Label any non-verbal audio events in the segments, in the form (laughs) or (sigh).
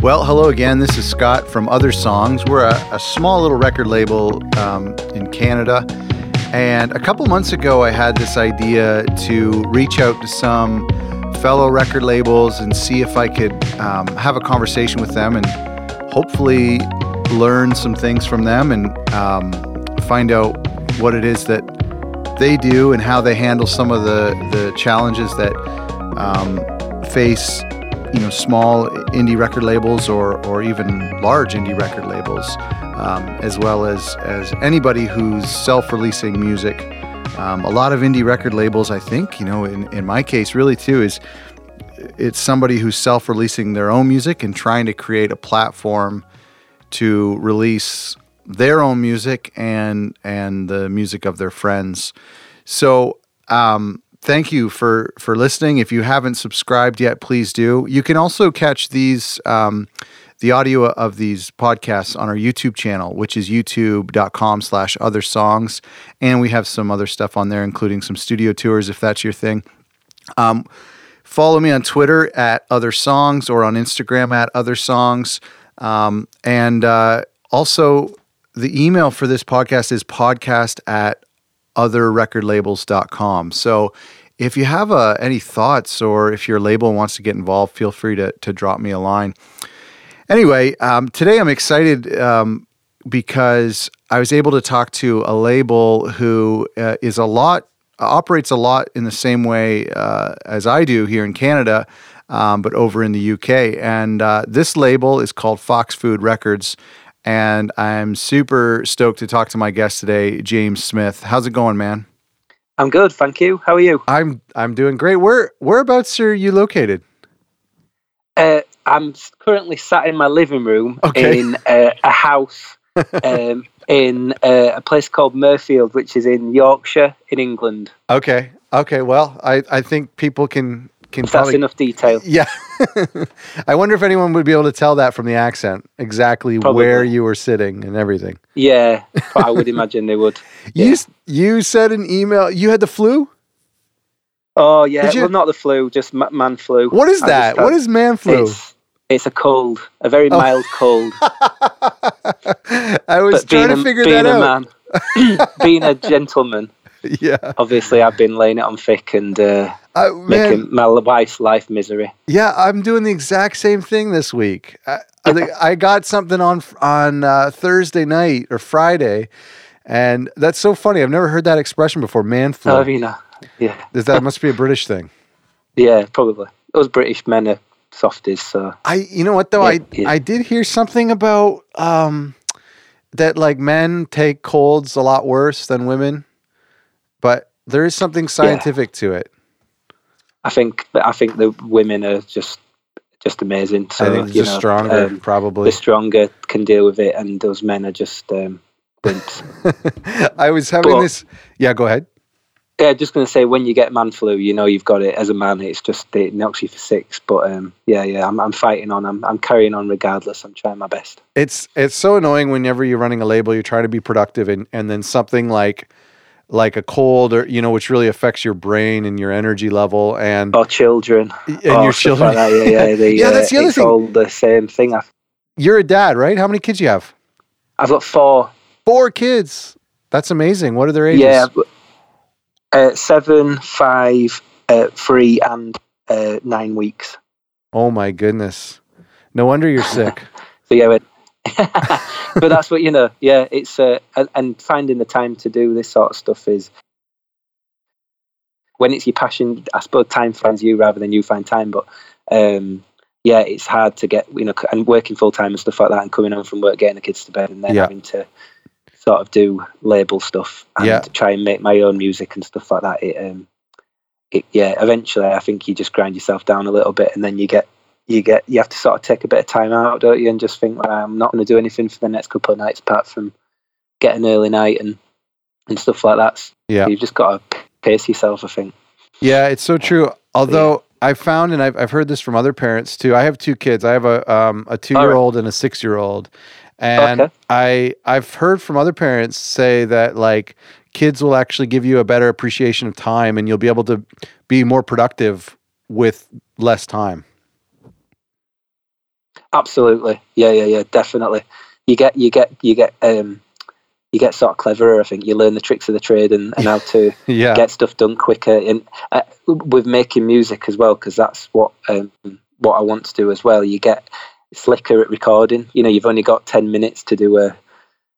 Well, hello again. This is Scott from Other Songs. We're a, a small little record label um, in Canada. And a couple months ago, I had this idea to reach out to some fellow record labels and see if I could um, have a conversation with them and hopefully learn some things from them and um, find out what it is that they do and how they handle some of the, the challenges that um, face you know small indie record labels or or even large indie record labels, um, as well as as anybody who's self-releasing music. Um, a lot of indie record labels, I think, you know, in, in my case, really too, is it's somebody who's self-releasing their own music and trying to create a platform to release their own music and and the music of their friends. So um, thank you for for listening. If you haven't subscribed yet, please do. You can also catch these um, the audio of these podcasts on our YouTube channel, which is youtube.com slash other songs. And we have some other stuff on there, including some studio tours if that's your thing. Um, follow me on Twitter at other songs or on Instagram at other songs. Um, and uh, also the email for this podcast is podcast at otherrecordlabels.com. So if you have uh, any thoughts or if your label wants to get involved, feel free to, to drop me a line. Anyway, um, today I'm excited um, because I was able to talk to a label who uh, is a lot, operates a lot in the same way uh, as I do here in Canada, um, but over in the UK. And uh, this label is called Fox Food Records. And I'm super stoked to talk to my guest today, James Smith. How's it going, man? I'm good, thank you. How are you? I'm I'm doing great. Where whereabouts are you located? Uh, I'm currently sat in my living room Okay. in uh, a house (laughs) um, in uh, a place called Mirfield, which is in Yorkshire, in England. Okay. Okay. Well, I, I think people can can If that's probably enough detail. yeah. (laughs) I wonder if anyone would be able to tell that from the accent exactly Probably. where you were sitting and everything. Yeah, but I would (laughs) imagine they would. You Yeah. you said an email. You had the flu. Oh yeah, well not the flu, just ma- man flu. What is that? What is man flu? It's, it's a cold, a very Oh. mild cold. (laughs) I was But trying to a, figure being that a out. man, (clears throat) being a gentleman, (laughs) Yeah. obviously I've been laying it on thick and uh, I, man, making my wife's life misery. Yeah, I'm doing the exact same thing this week. I, I think I got something on on uh, Thursday night or Friday, and that's so funny. I've never heard that expression before. Man flu. Oh, you know, yeah. Is that must be a British thing? Yeah, probably. Us British men are softies, so I, you know what though, I Yeah, yeah. I did hear something about um that like men take colds a lot worse than women, but there is something scientific to it. I think I think the women are just just amazing. So I think you just know, stronger, um, probably. the stronger can deal with it, and those men are just um. (laughs) I was having But- this. Yeah, go ahead. yeah, just gonna say when you get man flu, you know you've got it. As a man, it's just it knocks you for six. But um, yeah, yeah, I'm I'm fighting on. I'm I'm carrying on regardless. I'm trying my best. it's it's so annoying whenever you're running a label you're trying to be productive and and then something like like a cold or you know which really affects your brain and your energy level and Or children, and or your children Like that. Yeah, yeah, the, (laughs) Yeah, uh, that's the other it's thing. all the same thing. I've, you're a dad right how many kids you have I've got four. four kids that's amazing what are their ages Yeah, uh, seven, five, uh, three, and uh, nine weeks. oh my goodness no wonder you're sick (laughs) So yeah, (laughs) but that's what you know. Yeah, it's uh, and, finding the time to do this sort of stuff is when it's your passion. I suppose time finds you rather than you find time. But um, yeah, it's hard to get you know, and working full time and stuff like that, and coming home from work, getting the kids to bed, and then Yeah. having to sort of do label stuff and Yeah. try and make my own music and stuff like that. It um, it yeah, eventually I think you just grind yourself down a little bit, and then you get you get you have to sort of take a bit of time out, don't you, and just think well, I'm not going to do anything for the next couple of nights apart from get an early night and and stuff like that. So yeah you've just got to pace yourself. I think. Yeah, it's so true. Although I found, and I've, I've heard this from other parents too. I have two kids. I have a um, a two year old and a six year old, and Okay. I I've heard from other parents say that like kids will actually give you a better appreciation of time, and you'll be able to be more productive with less time. Absolutely, yeah, yeah, yeah, definitely. You get, you get, you get, um, you get sort of cleverer. I think you learn the tricks of the trade and, and how to (laughs) Yeah. get stuff done quicker. And uh, with making music as well, because that's what um, what I want to do as well. You get slicker at recording. You know, you've only got ten minutes to do a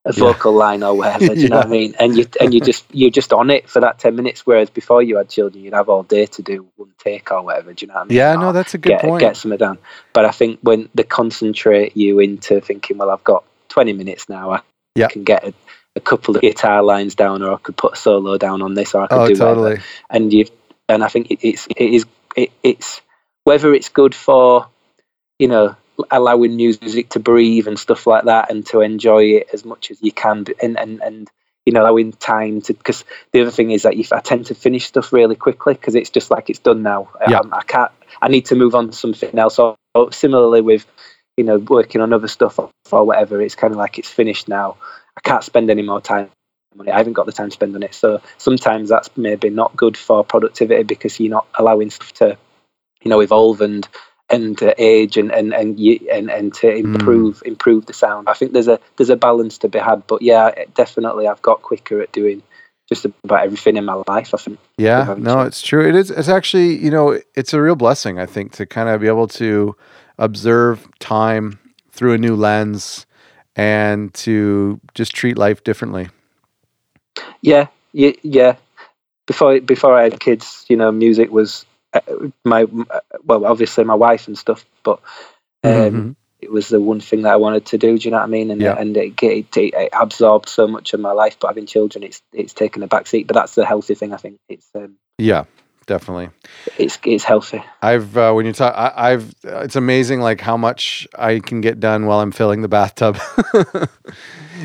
a Yeah. vocal line or whatever. Do you know what (laughs) I mean? And you and you just you're just on it for that ten minutes. Whereas before you had children, you'd have all day to do one take or whatever. Do you know what I mean? Yeah, Or no, that's a good get point. get something done. But I think when they concentrate you into thinking, well, I've got twenty minutes now. I Yeah. can get a, a couple of guitar lines down, or I could put a solo down on this, or I could oh, do whatever totally. and you and I think it, it's it is it, it's whether it's good for you know allowing music to breathe and stuff like that and to enjoy it as much as you can and and, and you know allowing time to because the other thing is that if I tend to finish stuff really quickly because it's just like it's done now I- Yeah. I'm- I, can't I need to move on to something else or, or similarly with you know working on other stuff or, or whatever it's kind of like it's finished now I can't spend any more time on it. I haven't got the time to spend on it. So sometimes that's maybe not good for productivity because you're not allowing stuff to, you know, evolve and and uh, age and and and you, and and to improve improve the sound. I think there's a there's a balance to be had. But yeah, definitely, I've got quicker at doing just about everything in my life. I think. Yeah, no, it's true. It is. It's actually, you know, it's a real blessing. I think to kind of be able to observe time through a new lens and to just treat life differently. Yeah, yeah, yeah. Before before I had kids, you know, music was my well, obviously my wife and stuff, but um, Mhm. it was the one thing that I wanted to do. Do you know what I mean? And Yeah. and it, it, it, it absorbed so much of my life. But having children, it's it's taken a back seat. But that's the healthy thing. I think it's um, Yeah, definitely. it's it's healthy. I've uh, when you talk, I, I've. Uh, it's amazing, like how much I can get done while I'm filling the bathtub. (laughs)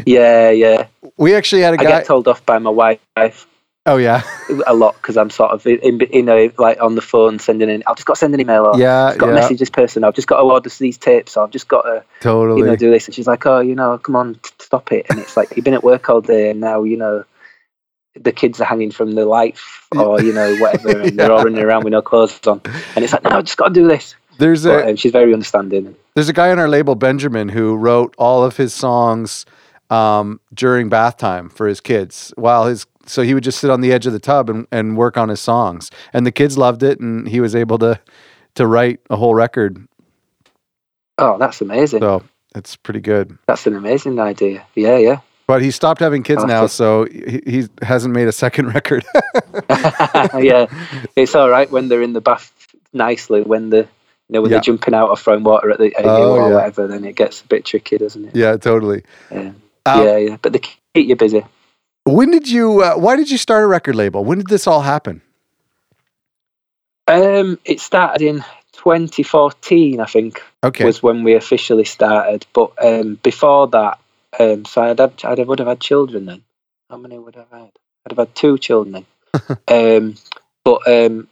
Yeah, yeah. we actually had a guy. get told off by my wife oh yeah, a lot because I'm sort of in, you know like on the phone sending in. I've just got to send an email. Or, yeah, I've got to yeah, message this person. I've just got to order these tapes. Or I've just got to totally. you know, do this. And she's like, oh, you know, come on, stop it. And it's like, you've been at work all day and now, you know, the kids are hanging from the light or, you know, whatever. (laughs) And they're all running around with no clothes on. And it's like, no, I've just got to do this. There's But a um, she's very understanding. there's a guy on our label, Benjamin, who wrote all of his songs um, during bath time for his kids. While his so he would just sit on the edge of the tub and, and work on his songs, and the kids loved it, and he was able to to write a whole record. Oh, that's amazing. So it's pretty good. That's an amazing idea. Yeah, yeah. But he stopped having kids now, to- so he, he hasn't made a second (laughs) record. (laughs) yeah. It's all right when they're in the bath nicely, when the you know, when Yeah. they're jumping out or throwing water at, the, Oh, or yeah. whatever, then it gets a bit tricky, doesn't it? yeah, totally. Yeah, Um, yeah, yeah. But they keep you busy. When did you? Uh, why did you start a record label? When did this all happen? Um, it started in 2014, I think, Okay. was when we officially started. But um, before that, um, so I'd, I'd have, would have had children then. How many would I have had? I'd have had two children then. (laughs) um, but um,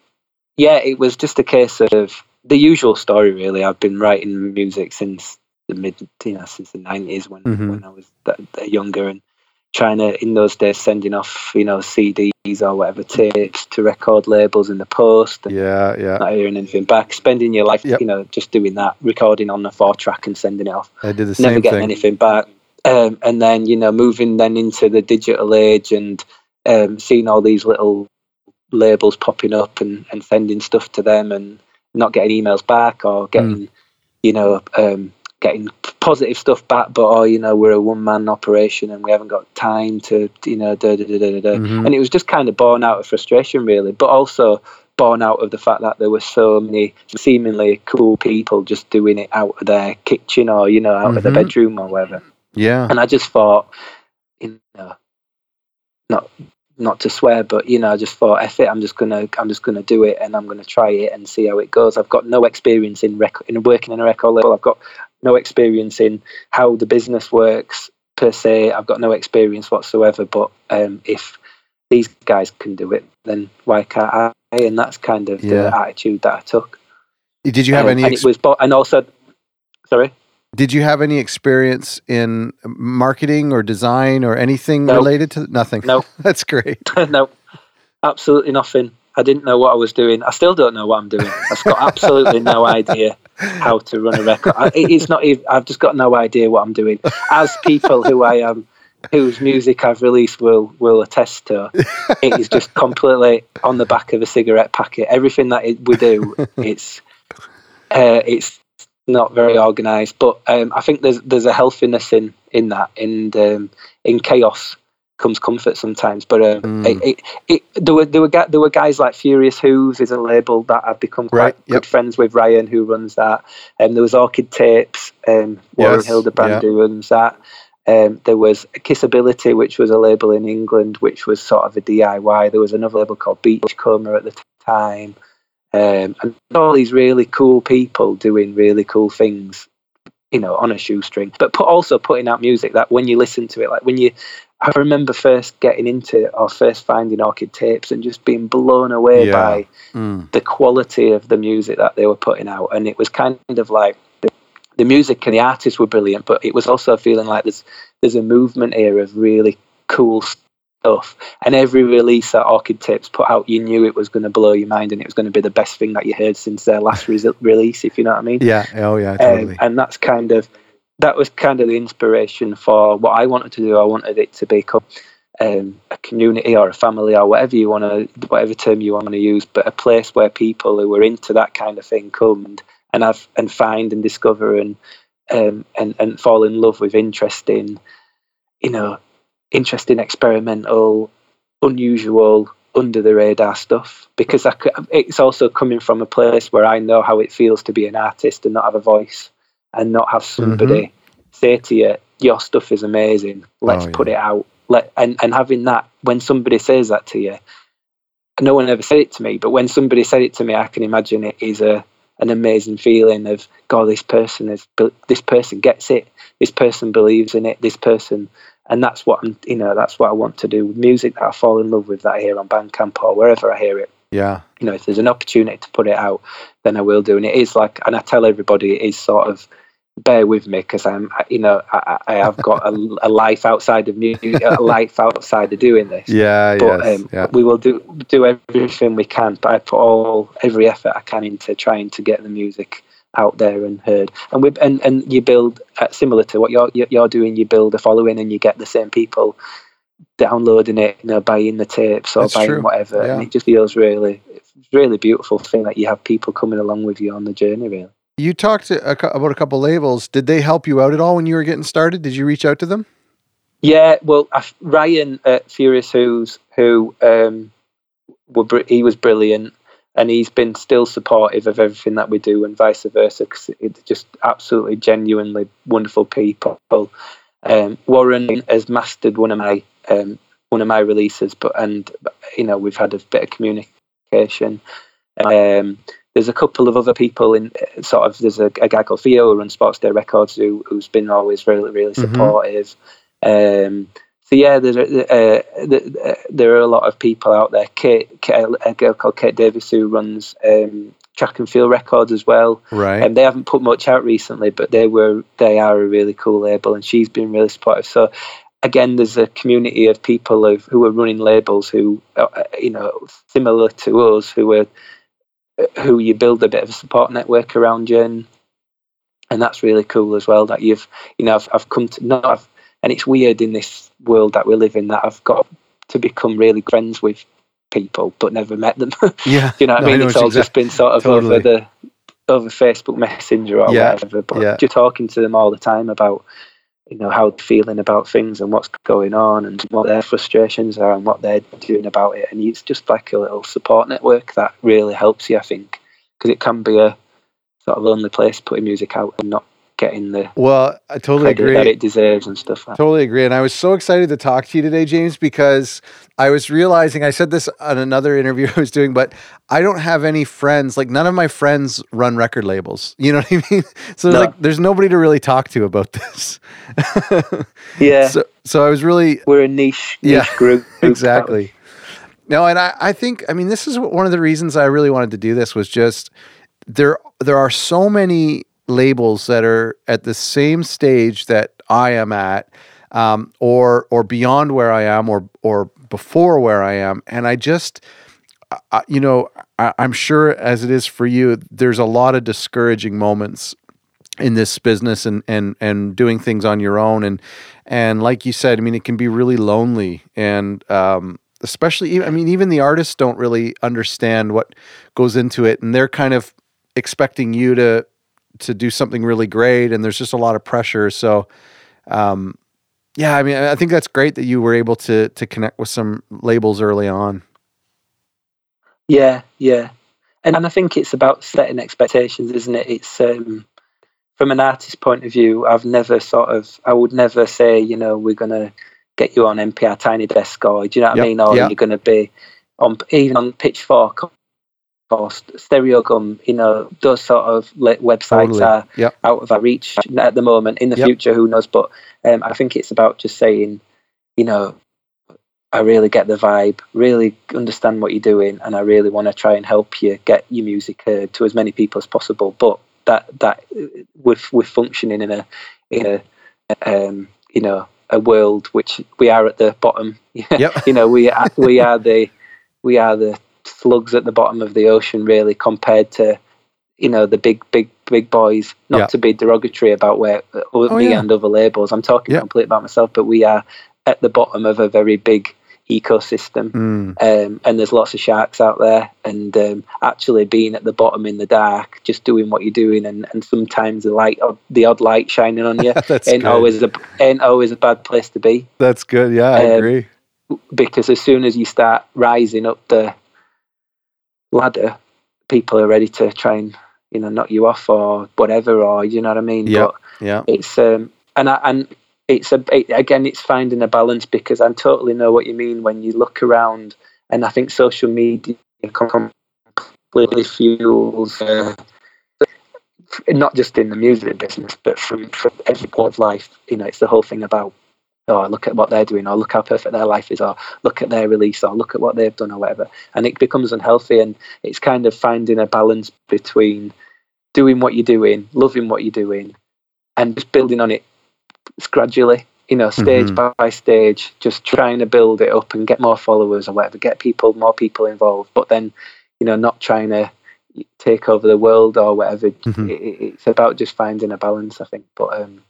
yeah, it was just a case of the usual story, really. I've been writing music since the mid, you know, since the 90s when, Mhm. when I was younger and trying to, in those days, sending off, you know, CDs or whatever, tapes to record labels in the post. And, yeah, yeah. not hearing anything back, spending your life, Yep. you know, just doing that, recording on a four track and sending it off, I did the never same getting thing. anything back. Um, and then, you know, moving then into the digital age and um, seeing all these little labels popping up and, and sending stuff to them and not getting emails back or getting, you know, um, getting positive stuff back, but oh, you know, we're a one man operation and we haven't got time to, you know, da da da da da. Mhm. And it was just kind of born out of frustration, really, but also born out of the fact that there were so many seemingly cool people just doing it out of their kitchen or, you know, out of their bedroom or whatever. Yeah, And I just thought, you know, not not to swear, but you know, I just thought, F it, I'm just gonna I'm just gonna do it and I'm gonna try it and see how it goes. I've got no experience in rec- in working in a record label. I've got no experience in how the business works per se. I've got no experience whatsoever. But um, if these guys can do it, then why can't I? And that's kind of Yeah. the attitude that I took. did you have Um, any? and it was, and also, sorry. did you have any experience in marketing or design or anything No. related to nothing? No. (laughs) That's great. (laughs) no, absolutely nothing. I didn't know what I was doing. I still don't know what I'm doing. I've got absolutely no (laughs) idea. How to run a record. I, it's not even. I've just got no idea what I'm doing. As people who I am, whose music I've released will will attest to, it is just completely on the back of a cigarette packet. Everything that it, we do, it's uh, it's not very organised. But um, I think there's there's a healthiness in in that, in um, in chaos comes comfort sometimes. But um, mm. it, it, it, there were there were there were guys like Furious Hooves is a label that I've become quite right. good friends with. Ryan who runs that, and um, there was Orchid Tapes, um, Warren yes. Hildebrand yeah. who runs that. Um, there was Kissability, which was a label in England, which was sort of a DIY. There was another label called Beachcomber at the time. Um, and all these really cool people doing really cool things, you know, on a shoestring, but put, also putting out music that when you listen to it, like when you, I remember first getting into or first finding Orchid Tapes and just being blown away yeah. by mm. the quality of the music that they were putting out. And it was kind of like the, the music and the artists were brilliant, but it was also feeling like there's, there's a movement here of really cool stuff. And every release that Orchid Tapes put out, you knew it was going to blow your mind and it was going to be the best thing that you heard since their last (laughs) re- release, if you know what I mean. Yeah. Oh, yeah. Totally. Um, and that's kind of that was kind of the inspiration for what I wanted to do. I wanted it to become um, a community or a family or whatever you want to, whatever term you want to use, but a place where people who are into that kind of thing come and, and have and find and discover and um, and and fall in love with interesting, you know, interesting, experimental, unusual, under the radar stuff. Because I, it's also coming from a place where I know how it feels to be an artist and not have a voice and not have somebody mm-hmm. say to you, "Your stuff is amazing. Let's oh, yeah. put it out." Let and and having that when somebody says that to you, no one ever said it to me, but when somebody said it to me, I can imagine it is a an amazing feeling of God. This person is this person gets it. This person believes in it. This person and that's what I'm, you know, that's what I want to do with music that I fall in love with that I hear on Bandcamp or wherever I hear it. Yeah. You know, if there's an opportunity to put it out, then I will do. And it is like, and I tell everybody, it is sort of bear with me because I'm, you know, I, I have got a, a, life outside of music, a life outside of doing this. (laughs) Yeah, but yes, um, yeah. we will do do everything we can. But I put all every effort I can into trying to get the music out there and heard. And we and, and you build uh, similar to what you're you're doing. You build a following, and you get the same people downloading it, you know, buying the tapes or That's buying true. whatever. Yeah. And it just feels really, really beautiful thing that you have people coming along with you on the journey. Really. You talked a, about a couple labels. Did they help you out at all when you were getting started? Did you reach out to them? Yeah, well, Ryan at Furious Hooves who um, were he was brilliant and he's been still supportive of everything that we do and vice versa because it's just absolutely genuinely wonderful people um, warren has mastered one of my um, one of my releases but and you know we've had a bit of communication um, there's a couple of other people in sort of there's a, a guy called Theo who runs Sports Day Records who who's been always really really mm-hmm. supportive mm-hmm. So yeah, there, uh, there are a lot of people out there. Kate, Kate, a girl called Kate Davis who runs um, Track and Field Records as well. Right. And they haven't put much out recently, but they were they are a really cool label, and she's been really supportive. So again, there's a community of people of, who are running labels who, uh, you know, similar to us, who are who you build a bit of a support network around you, and, and that's really cool as well. That you've, you know, I've, I've come to not, I've, and it's weird in this world that we live in that I've got to become really friends with people but never met them. (laughs) Yeah. you know what no, I mean? It's all exactly. just been sort of totally. over the over Facebook Messenger or yeah. whatever. But yeah. just talking to them all the time about you know how they're feeling about things and what's going on and what their frustrations are and what they're doing about it. And it's just like a little support network that really helps you, I think, because it can be a sort of lonely place putting music out and not getting the well i totally agree that it deserves and stuff like totally agree and i was so excited to talk to you today james because i was realizing i said this on another (laughs) interview i was doing but i don't have any friends like none of my friends run record labels you know what i (laughs) mean? So no. like there's nobody to really talk to about this. (laughs) Yeah. So so i was really we're a niche, niche yeah group exactly. no and I, I think i mean this is one of the reasons i really wanted to do this was just there there are so many labels that are at the same stage that I am at, um, or or beyond where I am, or or before where I am, and I just, you know, I, I'm sure as it is for you, there's a lot of discouraging moments in this business and and and doing things on your own. And and like you said, I mean, it can be really lonely. And um, especially I mean, even the artists don't really understand what goes into it, and they're kind of expecting you to to do something really great, and there's just a lot of pressure. So, um, yeah, I mean, I think that's great that you were able to to connect with some labels early on. Yeah, yeah, and and I think it's about setting expectations, isn't it? It's um, from an artist point of view. I've never sort of, I would never say, you know, we're gonna get you on NPR Tiny Desk, or do you know what yep, I mean? Or yep. you're gonna be on even on Pitchfork or Stereogum, you know, those sort of websites totally. are yep. out of our reach at the moment. In the future, who knows? But um, I think it's about just saying, you know, I really get the vibe, really understand what you're doing, and I really want to try and help you get your music heard to as many people as possible. But that that we're, we're functioning in a in a um, you know a world which we are at the bottom. (laughs) Yep. you know we are, we are the we are the slugs at the bottom of the ocean really compared to you know the big big big boys. Not yep. to be derogatory about where oh, me yeah. and other labels. I'm talking yep. completely about myself, but we are at the bottom of a very big ecosystem mm. um, and there's lots of sharks out there and um, actually being at the bottom in the dark just doing what you're doing and, and sometimes the light the odd light shining on (laughs) you ain't good. always a ain't always a bad place to be that's good yeah i um, agree because as soon as you start rising up the ladder people are ready to try and you know knock you off or whatever or you know what i mean? Yeah yeah. it's um and I, and it's a it, again it's finding a balance because I totally know what you mean when you look around and I think social media completely fuels uh, not just in the music business but from, from every part of life. You know it's the whole thing about oh look at what they're doing or look how perfect their life is or look at their release or look at what they've done or whatever and it becomes unhealthy and it's kind of finding a balance between doing what you're doing loving what you're doing and just building on it gradually, you know, stage mm-hmm. by stage, just trying to build it up and get more followers or whatever, get people, more people involved, but then, you know, not trying to take over the world or whatever. Mm-hmm. It, it's about just finding a balance, I think. But um,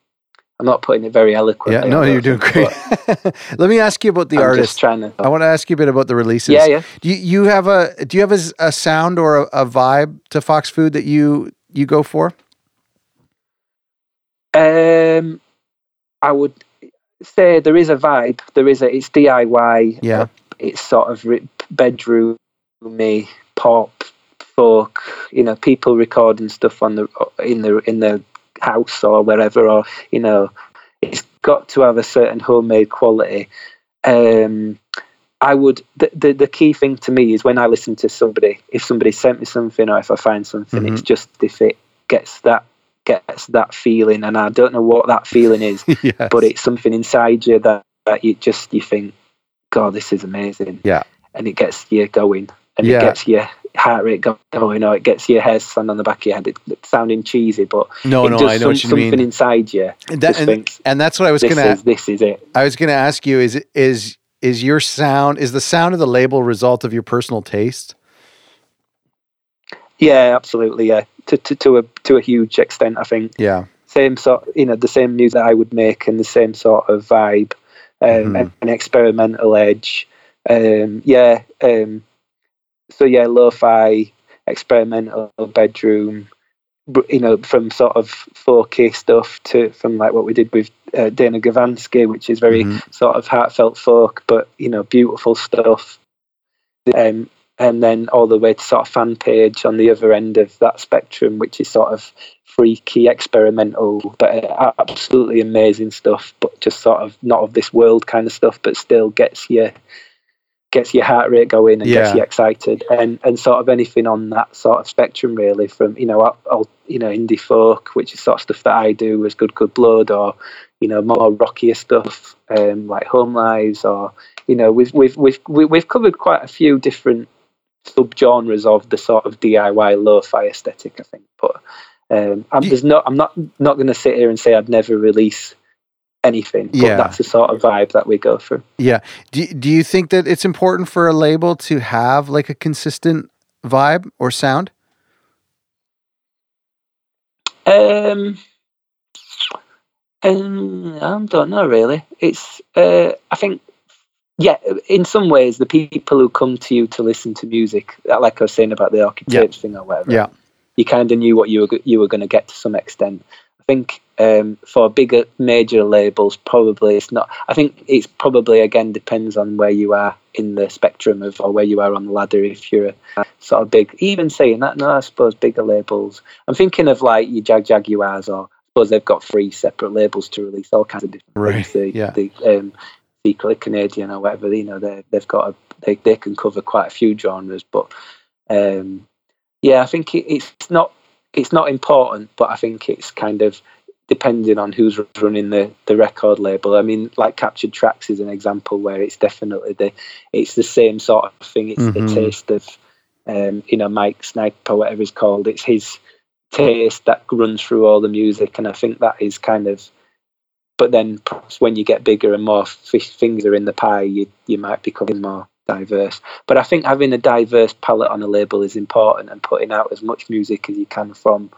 I'm not putting it very eloquently. Yeah, no, you're doing great. (laughs) Let me ask you about the I'm artist. Trying to, I want to ask you a bit about the releases. Yeah, yeah. Do you, you have a do you have a, a sound or a, a, vibe to Fox Food that you you go for? Um, I would say there is a vibe. There is a it's DIY. Yeah. Uh, it's sort of bedroomy pop folk. You know, people recording stuff on the in the in the house or wherever, or you know, it's got to have a certain homemade quality. Um, I would the, the, the key thing to me is when I listen to somebody, if somebody sent me something or if I find something, mm-hmm. it's just if it gets that gets that feeling, and I don't know what that feeling is, (laughs) yes. but it's something inside you that, that you just you think, God, this is amazing. Yeah, and it gets you going, and yeah. it gets your heart rate going, or it gets your hair stand on the back of your head. It, it's sounding cheesy, but no, no, I know some, something mean. inside you. And, that, and, thinks, and, that's what I was going to. This is it. I was going to ask you: is is is your sound is the sound of the label result of your personal taste? Yeah, absolutely. Yeah, to, to, to a to a huge extent, I think. Yeah. Same sort, you know, the same news that I would make, and the same sort of vibe, um, and an experimental edge. Um, yeah. Um, so yeah, lo-fi, experimental bedroom. You know, from sort of 4K stuff to from like what we did with uh, Dana Gavanski, which is very mm-hmm. sort of heartfelt folk, but you know, beautiful stuff. Um, and then all the way to sort of fan page on the other end of that spectrum, which is sort of freaky, experimental, but uh, absolutely amazing stuff. But just sort of not of this world kind of stuff, but still gets you gets your heart rate going and yeah. gets you excited, and and sort of anything on that sort of spectrum really. From you know, all, you know, indie folk, which is sort of stuff that I do, as Good Good Blood, or you know, more rockier stuff um, like Home Lives, or you know, we've we've we've we've covered quite a few different subgenres of the sort of DIY lo-fi aesthetic, I think. But um, I'm, there's no, I'm not not going to sit here and say I'd never release anything. But yeah. that's the sort of vibe that we go through. Yeah. Do Do you think that it's important for a label to have like a consistent vibe or sound? Um, um, I don't know really. It's uh, I think yeah, in some ways, the people who come to you to listen to music, like I was saying about the Orchid Tapes yeah. thing or whatever, yeah, you kind of knew what you were you were going to get to some extent. I think um, for bigger major labels, probably it's not. I think it's probably again depends on where you are in the spectrum of or where you are on the ladder. If you're a sort of big, even saying that, no, I suppose bigger labels. I'm thinking of like your Jagjaguwars or I suppose they've got three separate labels to release all kinds of different right. things. The, yeah. The, um, secretly Canadian or whatever, you know, they they've got a, they they can cover quite a few genres, but um, yeah, I think it, it's not it's not important, but I think it's kind of depending on who's running the, the record label. I mean, like Captured Tracks is an example where it's definitely the it's the same sort of thing. It's mm-hmm. the taste of um, you know Mike Snipe or whatever he's called. It's his taste that runs through all the music, and I think that is kind of but then perhaps when you get bigger and more things are in the pie, you you might become more diverse. But I think having a diverse palette on a label is important, and putting out as much music as you can from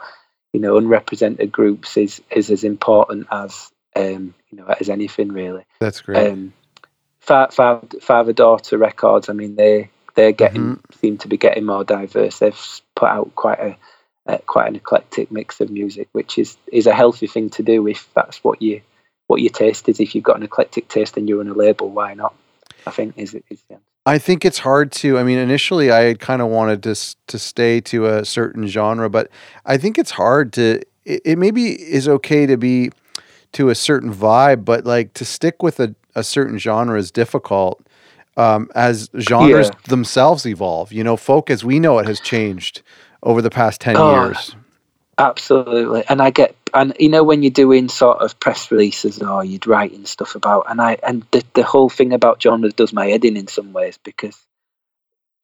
you know unrepresented groups is is as important as um, you know as anything really. That's great. Um, father daughter records. I mean they they're getting mm-hmm. seem to be getting more diverse. They've put out quite a uh, quite an eclectic mix of music, which is is a healthy thing to do if that's what you what your taste is. If you've got an eclectic taste and you're on a label, why not? I think is is the I think it's hard to. I mean, initially, I had kind of wanted to to stay to a certain genre, but I think it's hard to. It, it maybe is okay to be to a certain vibe, but like to stick with a, a certain genre is difficult um, as genres yeah. themselves evolve. You know, folk as we know it has changed over the past ten oh, years. Absolutely, and I get and you know when you're doing sort of press releases or you're writing stuff about, and I and the the whole thing about genres does my head in in some ways because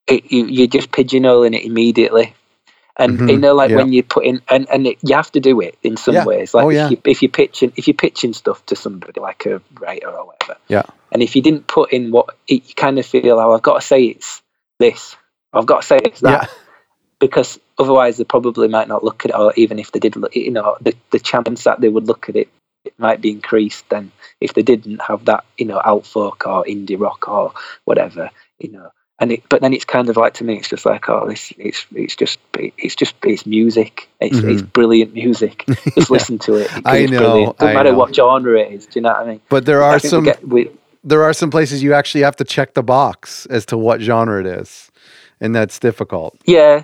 it, you, you're just pigeonholing it immediately, and mm-hmm, you know like yeah. when you put in and and it, you have to do it in some yeah. ways. Like oh, if, you, if you're pitching if you're pitching stuff to somebody like a writer or whatever, yeah, and if you didn't put in what it, you kind of feel, oh, I've got to say it's this, I've got to say it's that. Because otherwise they probably might not look at it, or even if they did, look, you know, the, the chance that they would look at it, it might be increased then if they didn't have that, you know, alt folk or indie rock or whatever, you know. And it, but then it's kind of like to me, it's just like, oh, this, it's, it's just, it's just, it's music. It's, mm-hmm. it's brilliant music. (laughs) Just yeah. listen to it. I know. Brilliant. Doesn't I matter know. what genre it is. Do you know what I mean? But there are some. We get, we, there are some places you actually have to check the box as to what genre it is, and that's difficult. Yeah,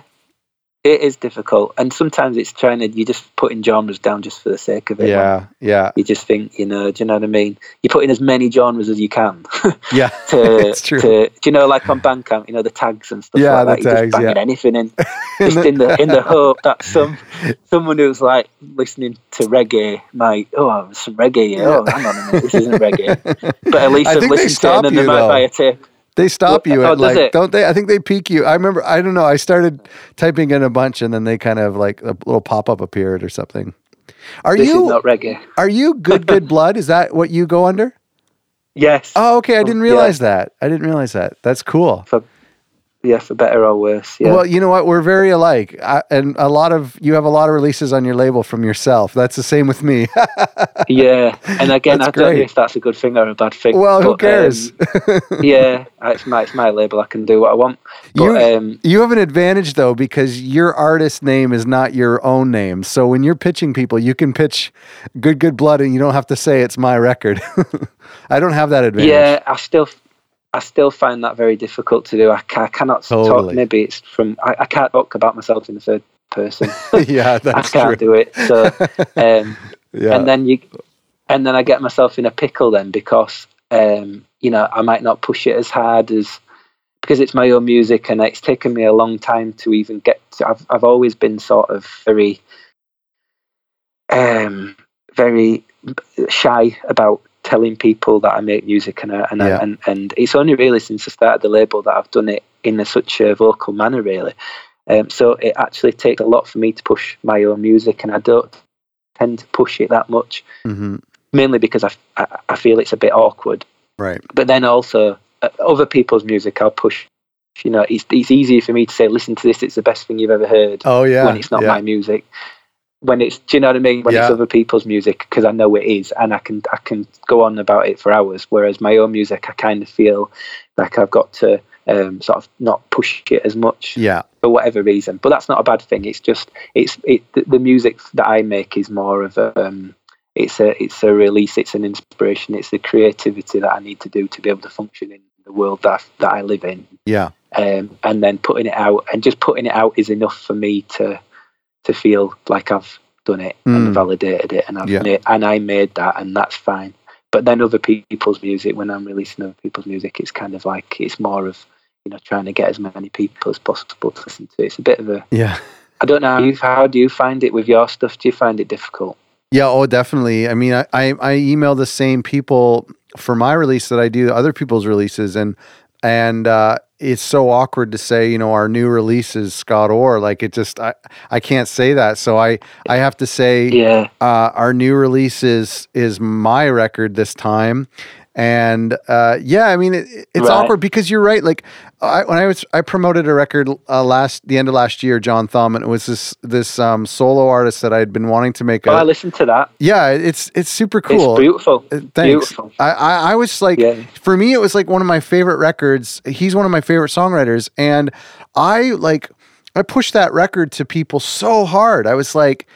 it is difficult, and sometimes it's trying to you just putting genres down just for the sake of it. Yeah, yeah. You just think, you know, do you know what I mean? You put in as many genres as you can. (laughs) yeah, to, (laughs) it's true. To, do you know, like on Bandcamp, you know, the tags and stuff yeah, like the that. Tags, just yeah. anything in, (laughs) just in the in the hope that some someone who's like listening to reggae might, oh, some reggae. Oh, yeah. Oh, hang on a minute, this isn't reggae. But at least I've listened to it, and then you, they might though. buy a tape. They stop you Oh, at like, it? don't they? I think they peak you. I remember. I don't know. I started typing in a bunch, and then they kind of like a little pop up appeared or something. Are This is you? not reggae. (laughs) Are you good? Good (laughs) blood? Is that what you go under? Yes. Oh, okay. I didn't Yeah. realize that. I didn't realize that. That's cool. Yeah, for better or worse. Yeah. Well, you know what? We're very alike, I, and a lot of you have a lot of releases on your label from yourself. That's the same with me. (laughs) yeah. And again, That's I don't know if that's a good thing or a bad thing. well, who cares? um, (laughs) yeah, it's my it's my label. I can do what I want. But You- um, You have an advantage though because your artist name is not your own name. So when you're pitching people, you can pitch Good Good Blood and you don't have to say it's my record. (laughs) I don't have that advantage. yeah, I still I still find that very difficult to do. I, I cannot Totally. talk. Maybe it's from I, I can't talk about myself in the third person. (laughs) yeah, I that's can't true. do it. So (laughs) um, Yeah. and then you and then I get myself in a pickle then because um, you know I might not push it as hard as because it's my own music and it's taken me a long time to even get to, I've I've always been sort of very um very shy about telling people that I make music and I- and I- and and it's only really since I started the label that I've done it in a, such a vocal manner really um, so it actually takes a lot for me to push my own music and I don't tend to push it that much hmm mainly because I, I, I feel it's a bit awkward Right. but then also uh, other people's music I'll push You know, it's it's easier for me to say, "Listen to this; it's the best thing you've ever heard." Oh yeah. when it's not yeah. my music. When it's, do you know what I mean? When it's other people's music, because I know it is, and I can I can go on about it for hours. Whereas my own music, I kind of feel like I've got to um, sort of not push it as much Yeah. for whatever reason. But that's not a bad thing. It's just it's it the, the music that I make is more of a um, it's a it's a release. It's an inspiration. It's the creativity that I need to do to be able to function in the world that that I live in. Yeah. Um, and then putting it out and just putting it out is enough for me to to feel like I've done it Mm. and validated it and I've Yeah. made, and I made that and that's fine. But then other people's music, when I'm releasing other people's music, it's kind of like it's more of you know trying to get as many people as possible to listen to. It's a bit of a Yeah. I don't know. How, you, how do you find it with your stuff? Do you find it difficult? Yeah, oh, definitely. I mean, I, I, I email the same people for my release that I do other people's releases, and and uh, it's so awkward to say, you know, our new release is Scott Orr. Like it just, I, I can't say that. So I, I have to say, Yeah, uh, our new release is is my record this time, and uh, yeah, I mean it, it's Right. awkward because you're right. Like I, when I was I promoted a record uh, last the end of last year, John Thumb, and it was this this um, solo artist that I'd been wanting to make a oh, I listened to that. yeah, it's it's super cool. It's beautiful. Uh, Thanks. Beautiful. I, I I was like, Yeah. for me, it was like one of my favorite records. He's one of my favorite songwriters, and I like I pushed that record to people so hard. I was like,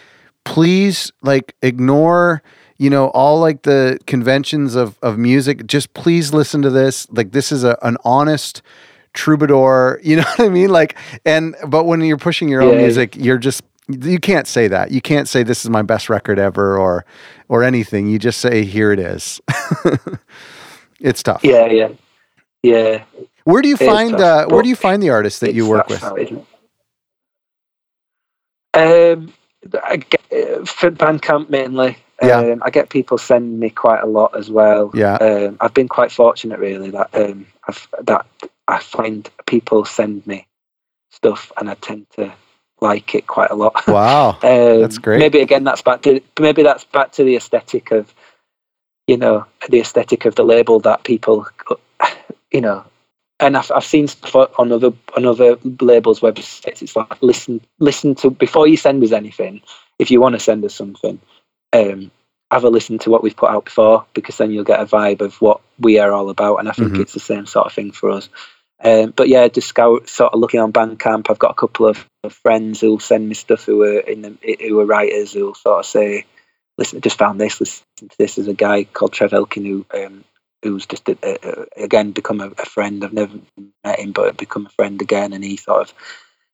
please, like, ignore you know all like the conventions of of music. Just please listen to this. Like, this is a an honest troubadour. You (laughs) know what I mean? Like, and but when you're pushing your own Yeah. music, you're just you can't say that. You can't say this is my best record ever or or anything. You just say here it is. (laughs) it's tough. Yeah, yeah, yeah. Where do you It find tough, uh, where do you find the artists that you work with? how. Um, I get, uh, for Bandcamp mainly. Yeah. Um, I get people sending me quite a lot as well. Yeah. Um, I've been quite fortunate really that um, I've, that I find people send me stuff and I tend to like it quite a lot. (laughs) Wow. Um, That's great. Maybe again, that's back to maybe that's back to the aesthetic of, you know, the aesthetic of the label that people, you know, and I've, I've seen stuff on other on other labels' websites. It's like listen listen to before you send us anything. If you want to send us something, um, have a listen to what we've put out before because then you'll get a vibe of what we are all about. And I think Mhm. it's the same sort of thing for us. Um, but yeah, just scout, sort of looking on Bandcamp. I've got a couple of, of friends who'll send me stuff who are in the, who are writers who'll sort of say, "Listen, I just found this. Listen to this." There's a guy called Trev Elkin who um, who's just a, a, a- again become a, a friend. I've never met him, but become a friend again, and he sort of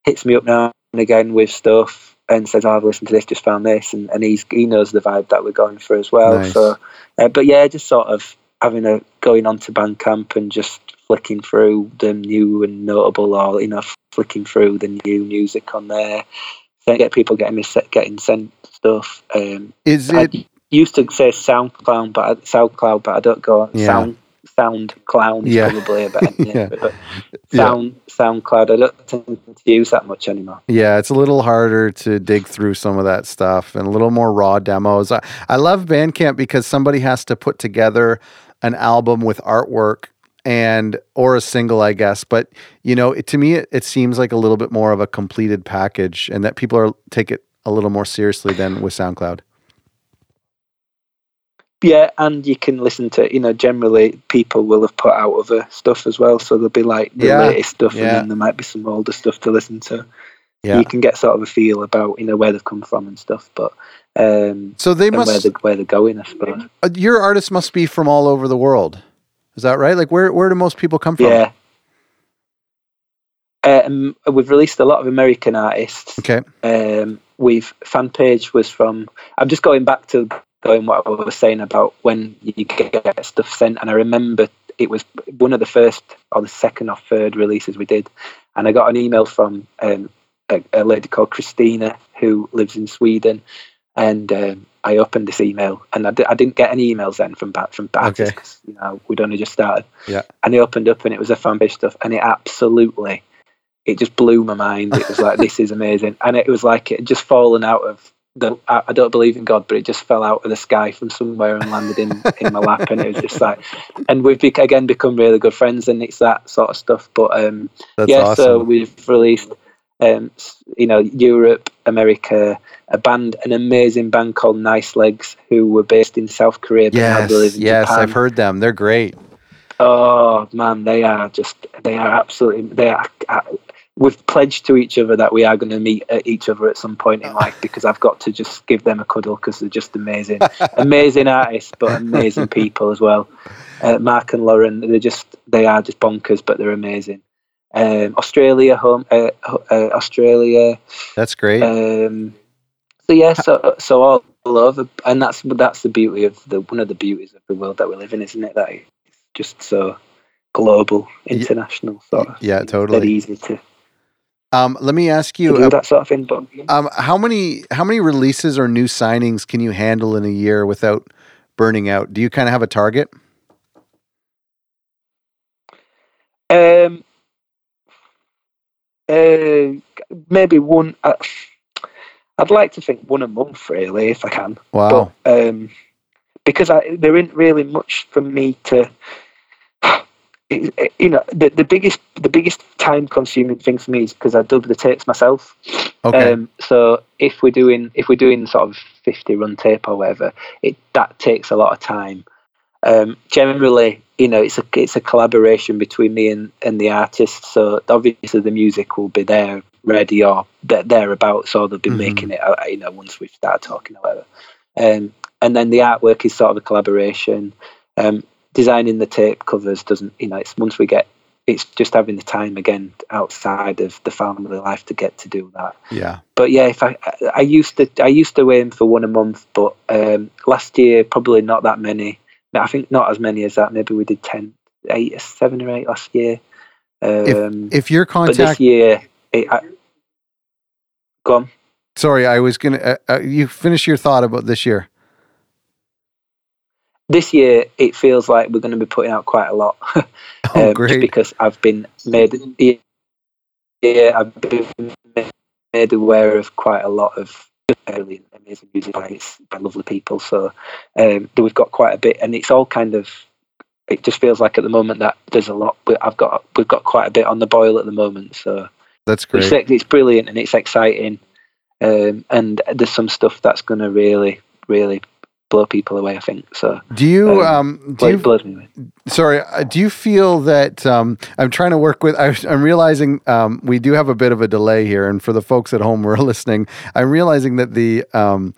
hits me up now and again with stuff and says, oh, "I've listened to this, just found this," and, and he's he knows the vibe that we're going for as well. Nice. So, uh, but yeah, just sort of having a going on to Bandcamp and just flicking through the new and notable, or you know, flicking through the new music on there. Then get people getting me getting sent stuff. Um, Is I it used to say SoundCloud, but I, SoundCloud, but I don't go Yeah. Sound Sound Clown is Yeah. probably a better name. Yeah. But uh, Yeah. Sound SoundCloud, I don't tend to use that much anymore. yeah, it's a little harder to dig through some of that stuff and a little more raw demos. I, I love Bandcamp because somebody has to put together an album with artwork and or a single, I guess. But you know, it, to me, it, it seems like a little bit more of a completed package, and that people are take it a little more seriously than with SoundCloud. Yeah, and you can listen to you know generally people will have put out other stuff as well, so there'll be like the Yeah, latest stuff, yeah. and then there might be some older stuff to listen to. Yeah. You can get sort of a feel about you know where they've come from and stuff, but um, So they and where must. they where they're going, I suppose. uh, your artists must be from all over the world. Is that right? Like, where where do most people come from? Yeah. Um, we've released a lot of American artists. Okay. Um, we've fan page was from. I'm just going back to going what I was saying about when you get stuff sent, and I remember it was one of the first or the second or third releases we did, and I got an email from um, a, a lady called Christina who lives in Sweden, and um, I opened this email, and I, didn't get any emails then from ba- from artists Okay. 'cause, you know we'd only just started. Yeah. And I opened up, and it was a fan page stuff, and it absolutely, it just blew my mind. It was like (laughs) this is amazing, and it was like it had just fallen out of that I, I don't believe in God, but it just fell out of the sky from somewhere and landed in in my lap, and it was just like, and we've be, again become really good friends, and it's that sort of stuff. But um, yeah, awesome. so we've released, um, you know, Europe, America, a band, an amazing band called Nice Legs, who were based in South Korea. but now yes, live in yes, Japan. I've heard them. They're great. Oh man, they are just they are absolutely they are. Uh, we've pledged to each other that we are going to meet uh, each other at some point in life because I've got to just give them a cuddle because they're just amazing, (laughs) amazing artists, but amazing people as well. Uh, Mark and Lauren, they're just they are just bonkers, but they're amazing. Um, Australia, home, uh, uh, Australia. That's great. Um, so yeah, so so all over, and that's that's the beauty of the one of the beauties of the world that we live in, isn't it? That it's just so global, international, sort of. yeah, Very totally. easy to, Um, let me ask you, uh, that sort of thing. But um, how many how many releases or new signings can you handle in a year without burning out? Do you kind of have a target? um, uh, maybe one. Uh, I'd like to think one a month, really, if I can. Wow. But um, because I, there isn't really much for me to, you know, the, the biggest the biggest time consuming thing for me is because I dub the tapes myself. okay. Um, so if we're doing if we're doing sort of fifty run tape or whatever, it that takes a lot of time. Um, generally, you know, it's a it's a collaboration between me and, and the artist. So obviously the music will be there, ready or there- thereabouts, or they'll be Mhm. making it. uh, You know, once we've started talking or whatever. Um, and then the artwork is sort of a collaboration. Um, designing the tape covers doesn't, you know, it's once we get, it's just having the time again outside of the family life to get to do that yeah. but yeah, if I I used to I used to aim for one a month, but um, last year probably not that many. I think not as many as that. Maybe we did 10, eight, seven or eight last year. Um, If your but this contact, year, it, I, go on. sorry, I was gonna. Uh, uh, you finish your thought about this year. This year, it feels like we're going to be putting out quite a lot. (laughs) Oh, um, just great. because I've been made yeah, I've been made aware of quite a lot of really amazing music by, by lovely people. So um, we've got quite a bit, and it's all kind of. It just feels like at the moment that there's a lot. I've got we've got quite a bit on the boil at the moment. So That's it's, great. it's brilliant and it's exciting, um, and there's some stuff that's going to really really blow people away. I think so. Do you um, um? Do Blow, you blows me away. sorry uh, do you feel that um, i'm trying to work with I, i'm realizing um, we do have a bit of a delay here and for the folks at home who are (laughs) listening i'm realizing that the um,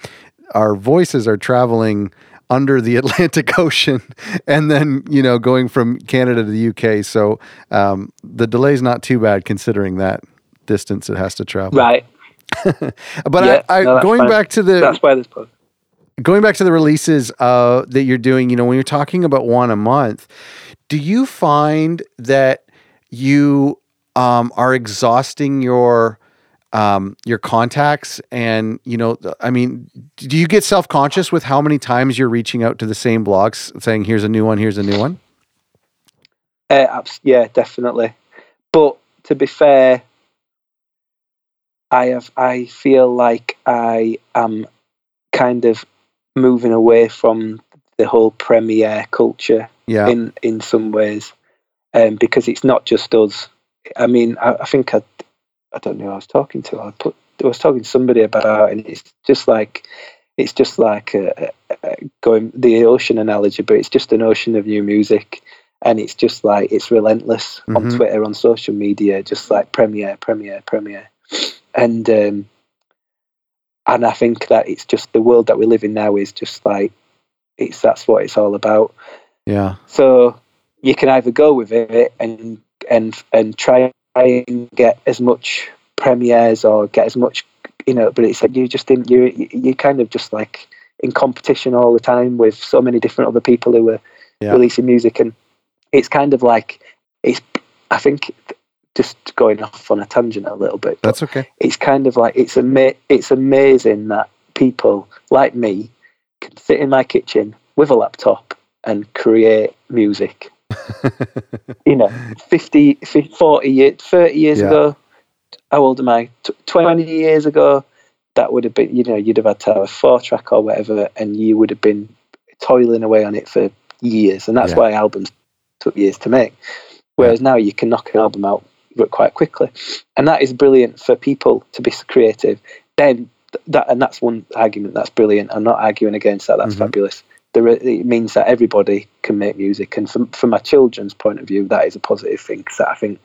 our voices are traveling under the (laughs) atlantic ocean and then you know going from canada to the uk so um, the delay's not too bad considering that distance it has to travel Right. (laughs) but Yeah, I, I no, going fine. back to the That's why there's. pro- going back to the releases uh, that you're doing, you know, when you're talking about one a month, do you find that you um, are exhausting your um, your contacts? And you know, I mean, do you get self conscious with how many times you're reaching out to the same blogs, saying, "Here's a new one, here's a new one"? Uh, yeah, definitely. But to be fair, I have. I feel like I am kind of moving away from the whole premiere culture Yeah, in in some ways, um, because it's not just us. I mean, I, I think I, I don't know. who I was talking to. I put. I was talking to somebody about, and it's just like, it's just like a, a, going the ocean analogy, but it's just an ocean of new music, and it's just like it's relentless on Mhm. Twitter, on social media, just like premiere, premiere, premiere, and um, and I think that it's just the world that we live in now is just like it's that's what it's all about. yeah, So you can either go with it and and and try and get as much premieres or get as much, you know. But it's like you just in you you kind of just like in competition all the time with so many different other people who are Yeah. releasing music, and it's kind of like it's. I think just going off on a tangent a little bit. that's okay. it's kind of like it's ama- it's amazing that people like me can sit in my kitchen with a laptop and create music. (laughs) you know, 50, 50 40 years, 30 years Yeah. ago, how old am I? 20 years ago, that would have been, you know, you'd have had to have a four track or whatever, and you would have been toiling away on it for years. And that's Yeah. why albums took years to make. Whereas now you can knock an album out quite quickly. And that is brilliant for people to be creative. Then that, and that's one argument that's brilliant. I'm not arguing against that. That's Mhm. fabulous. There, it means that everybody can make music. And from, from my children's point of view, that is a positive thing because I think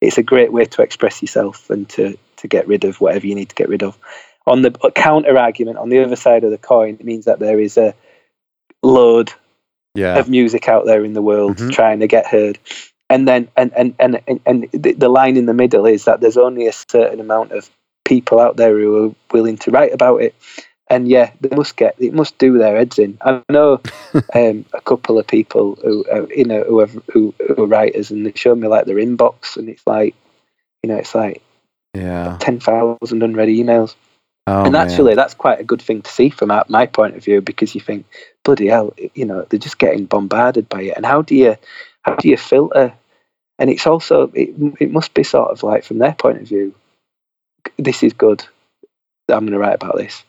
it's a great way to express yourself and to, to get rid of whatever you need to get rid of. On the counter argument, on the other side of the coin, it means that there is a load Yeah. of music out there in the world Mhm. trying to get heard. And then, and, and, and, and, and the, line in the middle is that there's only a certain amount of people out there who are willing to write about it. And yeah, they must get, it must do their heads in. I know (laughs) um, a couple of people who, uh, you know, who, have, who, who are writers and they show me like their inbox and it's like, you know, it's like Yeah. 10,000 unread emails Oh, and man. actually, that's quite a good thing to see from my point of view because you think, bloody hell, you know, they're just getting bombarded by it. And how do you, how do you filter? And it's also, it, it must be sort of like from their point of view, this is good. I'm going to write about this.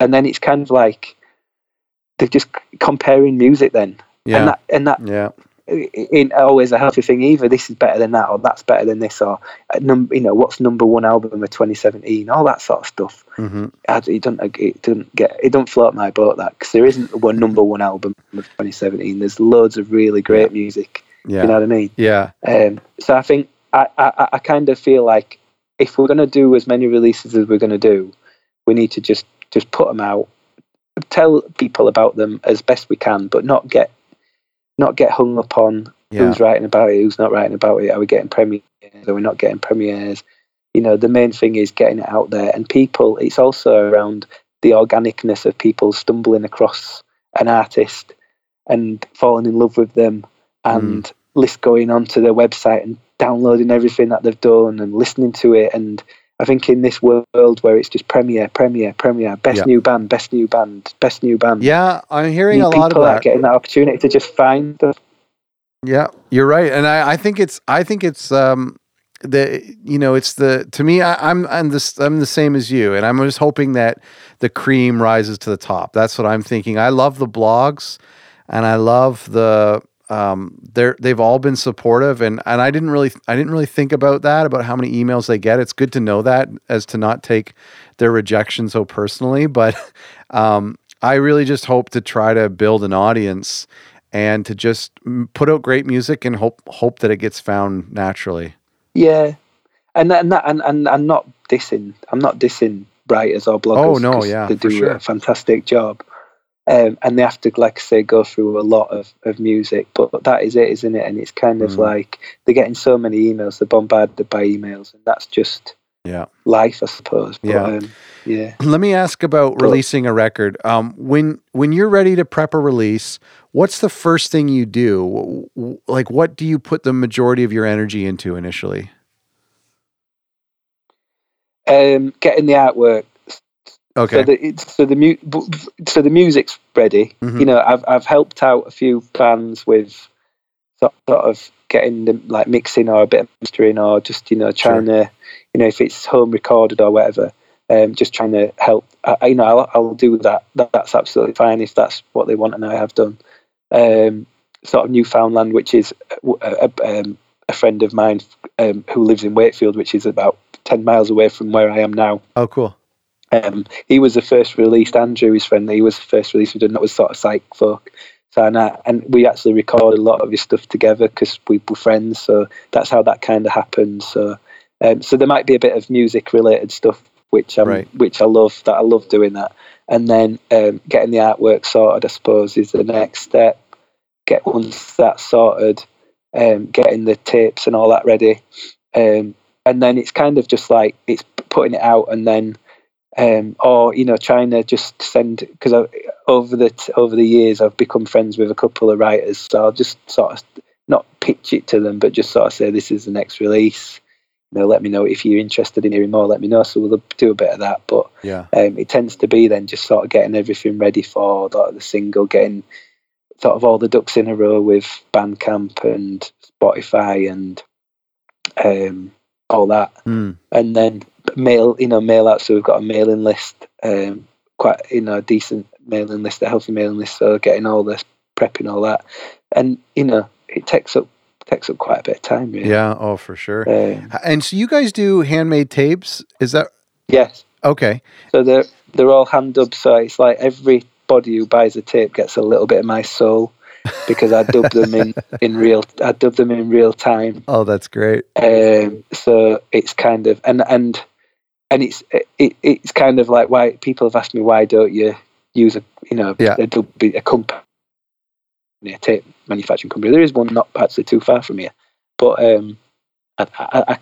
And then it's kind of like they're just comparing music then. yeah. And that, and that yeah. ain't always a healthy thing either. This is better than that, or that's better than this, or uh, num- you know what's number one album of 2017, all that sort of stuff. hmm I- it doesn't it doesn't get it don't float my boat that because there isn't one number one album of 2017. There's loads of really great music. Yeah. You know what I mean? yeah. Um, so I think I, I I kind of feel like if we're going to do as many releases as we're going to do, we need to just just put them out, tell people about them as best we can, but not get not get hung up on Yeah. who's writing about it, who's not writing about it. Are we getting premieres? Are we not getting premieres? You know, the main thing is getting it out there, and people. It's also around the organicness of people stumbling across an artist and falling in love with them, and list going onto their website and downloading everything that they've done and listening to it. And I think in this world where it's just premiere, premiere, premiere, best Yeah. new band, best new band, best new band. Yeah. I'm hearing a lot of are getting that opportunity to just find stuff. Yeah, you're right, and I, I think it's I think it's um the you know it's the to me I, I'm I'm this I'm the same as you, and I'm just hoping that the cream rises to the top. That's what I'm thinking. I love the blogs, and I love the um they're they've all been supportive, and and I didn't really I didn't really think about that about how many emails they get. It's good to know that as to not take their rejection so personally, (laughs) but um I really just hope to try to build an audience and to just put out great music and hope hope that it gets found naturally. Yeah, and that, and that and, and I'm not dissing. I'm not dissing writers or bloggers. Oh, no, yeah, they do sure. a fantastic job. Um, and they have to, like I say, go through a lot of, of music. But that is it, isn't it? And it's kind of Mhm. like they're getting so many emails, they're bombarded by emails, and that's just Yeah. life, I suppose. But, Yeah. um, yeah. (clears throat) Let me ask about Cool. releasing a record. Um, when when you're ready to prep a release, what's the first thing you do? Like, what do you put the majority of your energy into initially? Um, getting the artwork. Okay. So the so the mu- so the music's ready. Mhm. You know, I've I've helped out a few bands with sort sort of getting them like mixing or a bit of mastering or just you know trying to you know if it's home recorded or whatever. Um, just trying to help. I, I- you know, I'll, I'll do that. that. That's absolutely fine if that's what they want, and I have done. Um, sort of Newfoundland, which is a, a, um, a friend of mine um, who lives in Wakefield, which is about ten miles away from where I am now. oh, cool. Um, he was the first released. Andrew, his friend, he was the first release we done. That was sort of psych folk. So and, I, and we actually recorded a lot of his stuff together because we were friends. So that's how that kind of happened. So um, so there might be a bit of music related stuff which i Right. which I love. That I love doing that. And then um, getting the artwork sorted, I suppose, is the next step. Get once that's sorted, um, getting the tapes and all that ready, um, and then it's kind of just like it's putting it out and then um, or you know trying to just send because over the t- over the years I've become friends with a couple of writers, so I'll just sort of not pitch it to them, but just sort of say this is the next release. You know, let me know if you're interested in hearing more. Let me know. So we'll do a bit of that, but Yeah. um, it tends to be then just sort of getting everything ready for the, the single, getting sort of all the ducks in a row with Bandcamp and Spotify and um, all that Mm. and then mail, you know, mail out. So we've got a mailing list, um, quite you know, a decent mailing list, a healthy mailing list. So getting all this prepping all that, and you know, it takes up takes up quite a bit of time. Really. Yeah. Oh, for sure. Um, and so you guys do handmade tapes? Is that yes. okay? So they're they're all hand dubbed. So it's like everybody who buys a tape gets a little bit of my soul because I dub them in (laughs) in real. I dub them in real time. Oh, that's great. Um, so it's kind of and and and it's it, it's kind of like why people have asked me why don't you use a you know Yeah. a, dub- a company a tape manufacturing company. There is one not actually too far from here, but um, I, I, I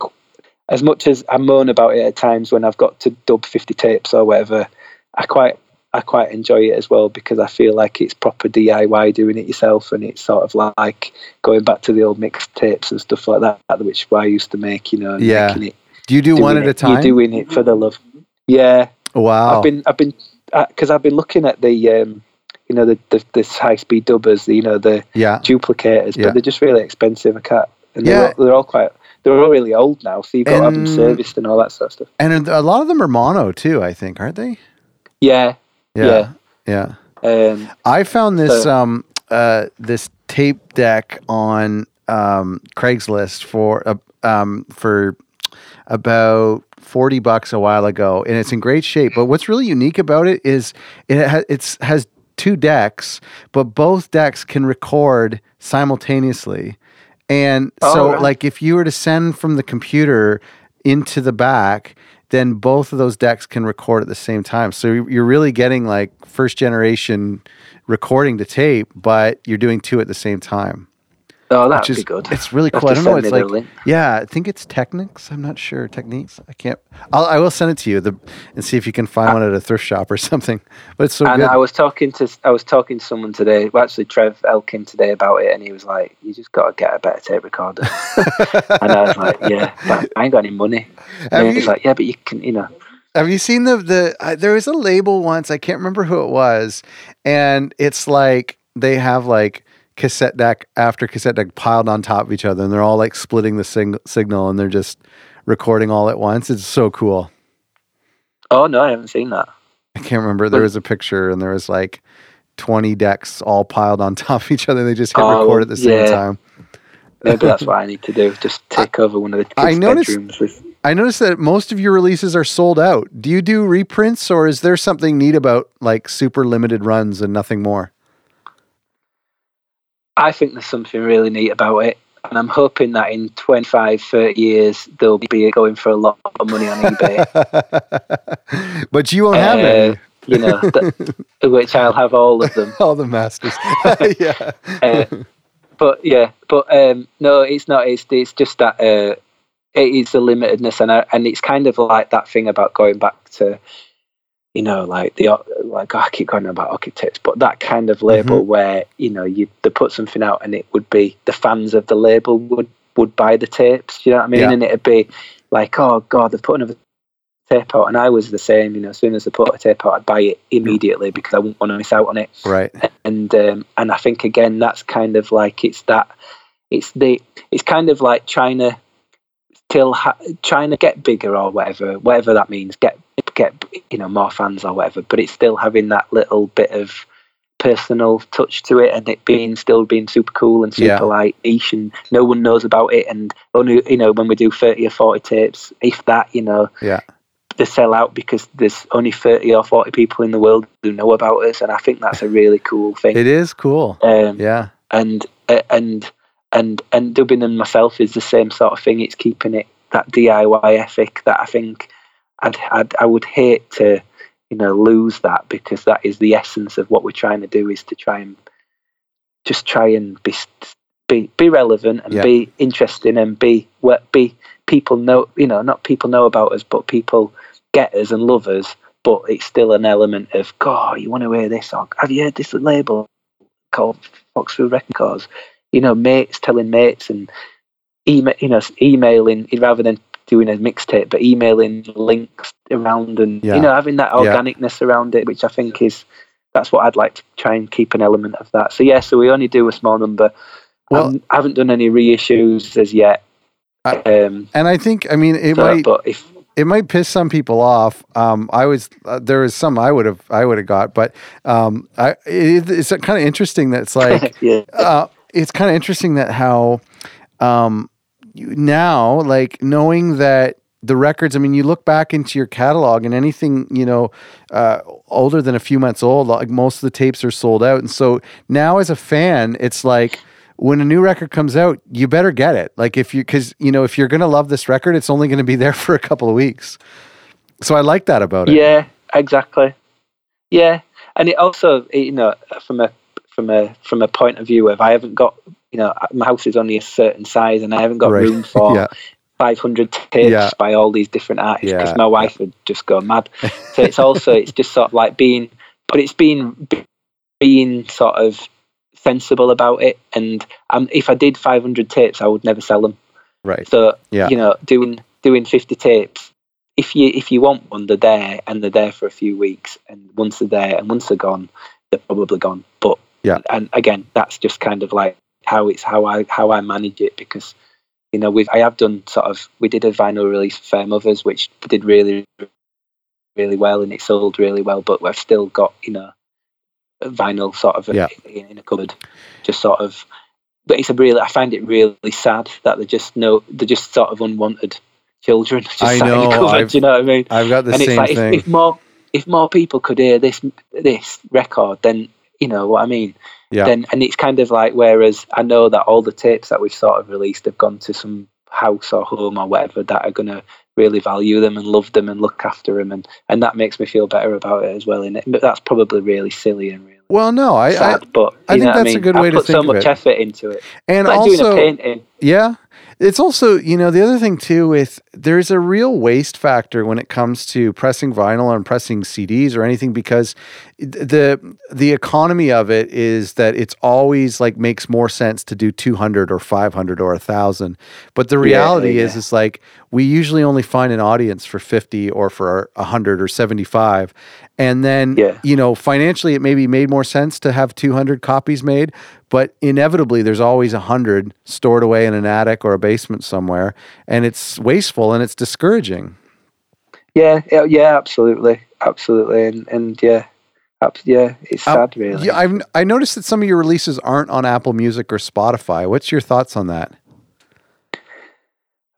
as much as I moan about it at times when I've got to dub fifty tapes or whatever, I quite I quite enjoy it as well because I feel like it's proper DIY doing it yourself, and it's sort of like going back to the old mixed tapes and stuff like that, which I used to make. You know, Yeah. making it Do you do one at it- a time? You're doing it for the love. Yeah, wow. I've been I've been because I've been looking at the um, you know the the, the high speed dubbers, the, you know the yeah. duplicators, Yeah. but they're just really expensive. I can't, and Yeah. they're, all, they're all quite they're all really old now, so you've got to have them serviced and all that sort of stuff. And a lot of them are mono too, I think, aren't they? Yeah, Yeah. Yeah. um, I found this So- um uh this tape deck on um Craigslist for uh, um for about 40 bucks a while ago and it's in great shape. But what's really unique about it is it ha- it's has two decks but both decks can record simultaneously. And Oh, so right. like if you were to send from the computer into the back then both of those decks can record at the same time. So you're you're really getting like first generation recording to tape but you're doing two at the same time oh, that'd is be good. it's really cool. I don't know. It's like link. yeah, I think it's Technics. I'm not sure techniques. I can't. I'll, I will send it to you the, and see if you can find one at a thrift shop or (laughs) something. But it's so and good. I was talking to I was talking to someone today, well, actually Trev Elkin today about it, and he was like, "You just got to get a better tape recorder." (laughs) and I was like, "Yeah, but I ain't got any money." And he's like, "Yeah, but you can, you know." Have you seen the the? Uh, there was a label once. I can't remember who it was, and it's like they have like cassette deck after cassette deck piled on top of each other, and they're all like splitting the sing- signal, and they're just recording all at once. It's so cool. Oh no, I haven't seen that. I can't remember. There was a picture, and there was like twenty decks all piled on (laughs) top of each other. They just hit Oh, record at the same yeah. time. Maybe that's what I need to do. (laughs) Just take over one of the kids' I noticed- bedrooms with. I noticed that most of your releases are sold out. Do you do reprints, or is there something neat about like super limited runs and nothing more? I think there's something really neat about it. And I'm hoping that in 25, 30 years, they'll be going for a lot of money on eBay. (laughs) but you won't have Uh, any. you know, th- (laughs) which I'll have all of them. All the masters. (laughs) yeah. Uh, but yeah, but um, no, it's not. It's it's just that uh, it is the limitedness, and I, and it's kind of like that thing about going back to, you know, like the like I keep going about Orchid Tapes, but that kind of label where you know you they put something out and it would be the fans of the label would would buy the tapes. You know what I mean? Yeah. And it'd be like, oh god, they've put another tape out, and I was the same. You know, as soon as they put a tape out, I'd buy it immediately because I wouldn't want to miss out on it Right. and um, and I think again that's kind of like it's that it's the it's kind of like trying to still ha- trying to get bigger or whatever whatever that means get get you know more fans or whatever but it's still having that little bit of personal touch to it and it being still being super cool and super Yeah. like niche and no one knows about it and only you know when we do 30 or 40 tapes if that you know Yeah. they sell out because there's only 30 or 40 people in the world who know about us and i think that's a really cool thing It is cool. um, Yeah. and uh, and and and dubbing and myself is the same sort of thing it's keeping it that diy ethic that i think I'd, I'd i would hate to you know lose that because that is the essence of what we're trying to do is to try and just try and be be be relevant and Yeah. be interesting and be what be people know you know not people know about us but people get us and love us but it's still an element of god you want to hear this or have you heard this label called Foxfield Records you know mates telling mates and email you know emailing rather than doing a mixtape but emailing links around and Yeah. you know having that Yeah. organicness around it which i think is that's what i'd like to try and keep an element of that so yeah so we only do a small number Well- um, i haven't done any reissues as yet I- um And I think I mean it so- might but if it might piss some people off. Um, I was uh, there was some I would have I would have got, but um, I it, it's kind of interesting that it's (laughs) like yeah. uh, it's kind of interesting that how um, now like knowing that the records. I mean, you look back into your catalog and anything you know uh, older than a few months old, like most of the tapes are sold out, and so now as a fan, it's like when a new record comes out, you better get it. Like if you, because you know, if you're gonna love this record, it's only gonna be there (laughs) for a couple of weeks. So I like that about it. Yeah, exactly. Yeah, and it also, you know, from a from a from a point of view of I haven't got, you know, my house is only a certain size, and I haven't got Right. room for (laughs) Yeah. 500 tapes Yeah. by all these different artists because Yeah. my wife would just go mad. (laughs) so it's also it's just sort of like being, but it's been, being sort of sensible about it. And um, if I did 500 tapes, I would never sell them. Right. So Yeah. you know, doing doing 50 tapes. If you if you want one, they're there and they're there for a few weeks. And once they're there and once they're gone, they're probably gone. But Yeah. and again, that's just kind of like how it's how I how I manage it because you know we've I have done sort of we did a vinyl release for Fair Mothers which did really really well and it sold really well, but we've still got you know vinyl sort of Yeah. in, in a cupboard, just sort of. But it's a really I find it really sad that they're just no they're just sort of unwanted children. (laughs) Just I sat in a know, do you know what I mean? I've got the and it's same like if, thing. if more if more people could hear this this record, then you know what I mean. Yeah. Then and it's kind of like whereas I know that all the tapes that we've sort of released have gone to some house or home or whatever that are gonna really value them and love them and look after them and and that makes me feel better about it as well. And but that's probably really silly and really well, no, I, I but I think that's a mean? good I've way to put so think much it. effort into it. and It's like also doing a painting. Yeah. It's also, you know, the other thing too with there's a real waste factor when it comes to pressing vinyl and pressing CDs or anything because the the economy of it is that it's always like makes more sense to do 200 or 500 or 1000. But the reality is yeah. it's like we usually only find an audience for 50 or for 100 or 75 and then Yeah. you know financially it maybe made more sense to have 200 copies made but inevitably there's always 100 stored away in an attic or a basement somewhere and it's wasteful and it's discouraging Yeah, yeah, absolutely, absolutely, and and yeah, yeah, it's Um, sad, really. yeah I've, i noticed that some of your releases aren't on apple music or spotify what's your thoughts on that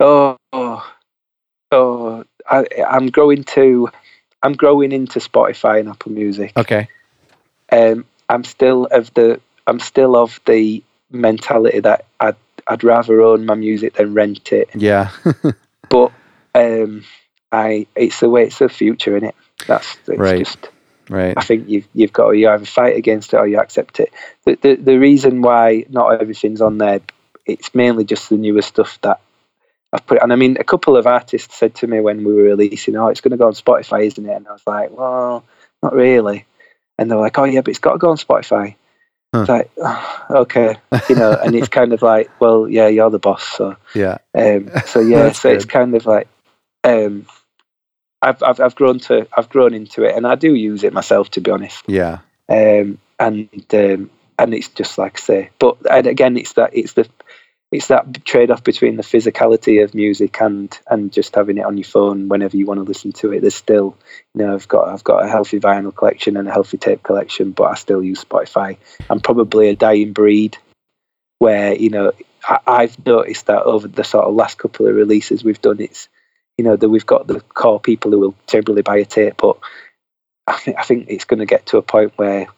Oh, oh, I, I'm growing to, I'm growing into Spotify and Apple Music. okay Um, I'm still of the, I'm still of the mentality that I'd, I'd rather own my music than rent it. yeah (laughs) But um, I, it's the way, it's the future, in it. That's it's Right. just. right I think you've you've got to you either fight against it or you accept it. The, the the reason why not everything's on there, it's mainly just the newer stuff that I've put. And I mean, a couple of artists said to me when we were releasing, "Oh, it's going to go on Spotify, isn't it?" And I was like, "Well, not really." And they were like, "Oh yeah, but it's got to go on Spotify." Huh. It's like, "Oh, okay, you know, and it's kind of like, well, yeah, you're the boss, so yeah um, so (laughs) yeah, so it's kind of like um, I've, I've I've grown to I've grown into it, and I do use it myself, to be honest. yeah Um, and um, and it's just like I say, but and again, it's that it's the it's that trade off between the physicality of music and and just having it on your phone whenever you want to listen to it. There's still, you know, I've got I've got a healthy vinyl collection and a healthy tape collection, but I still use Spotify. I'm probably a dying breed where you know I, I've noticed that over the sort of last couple of releases we've done, it's you know that we've got the core people who will generally buy a tape, but I think I think it's going to get to a point where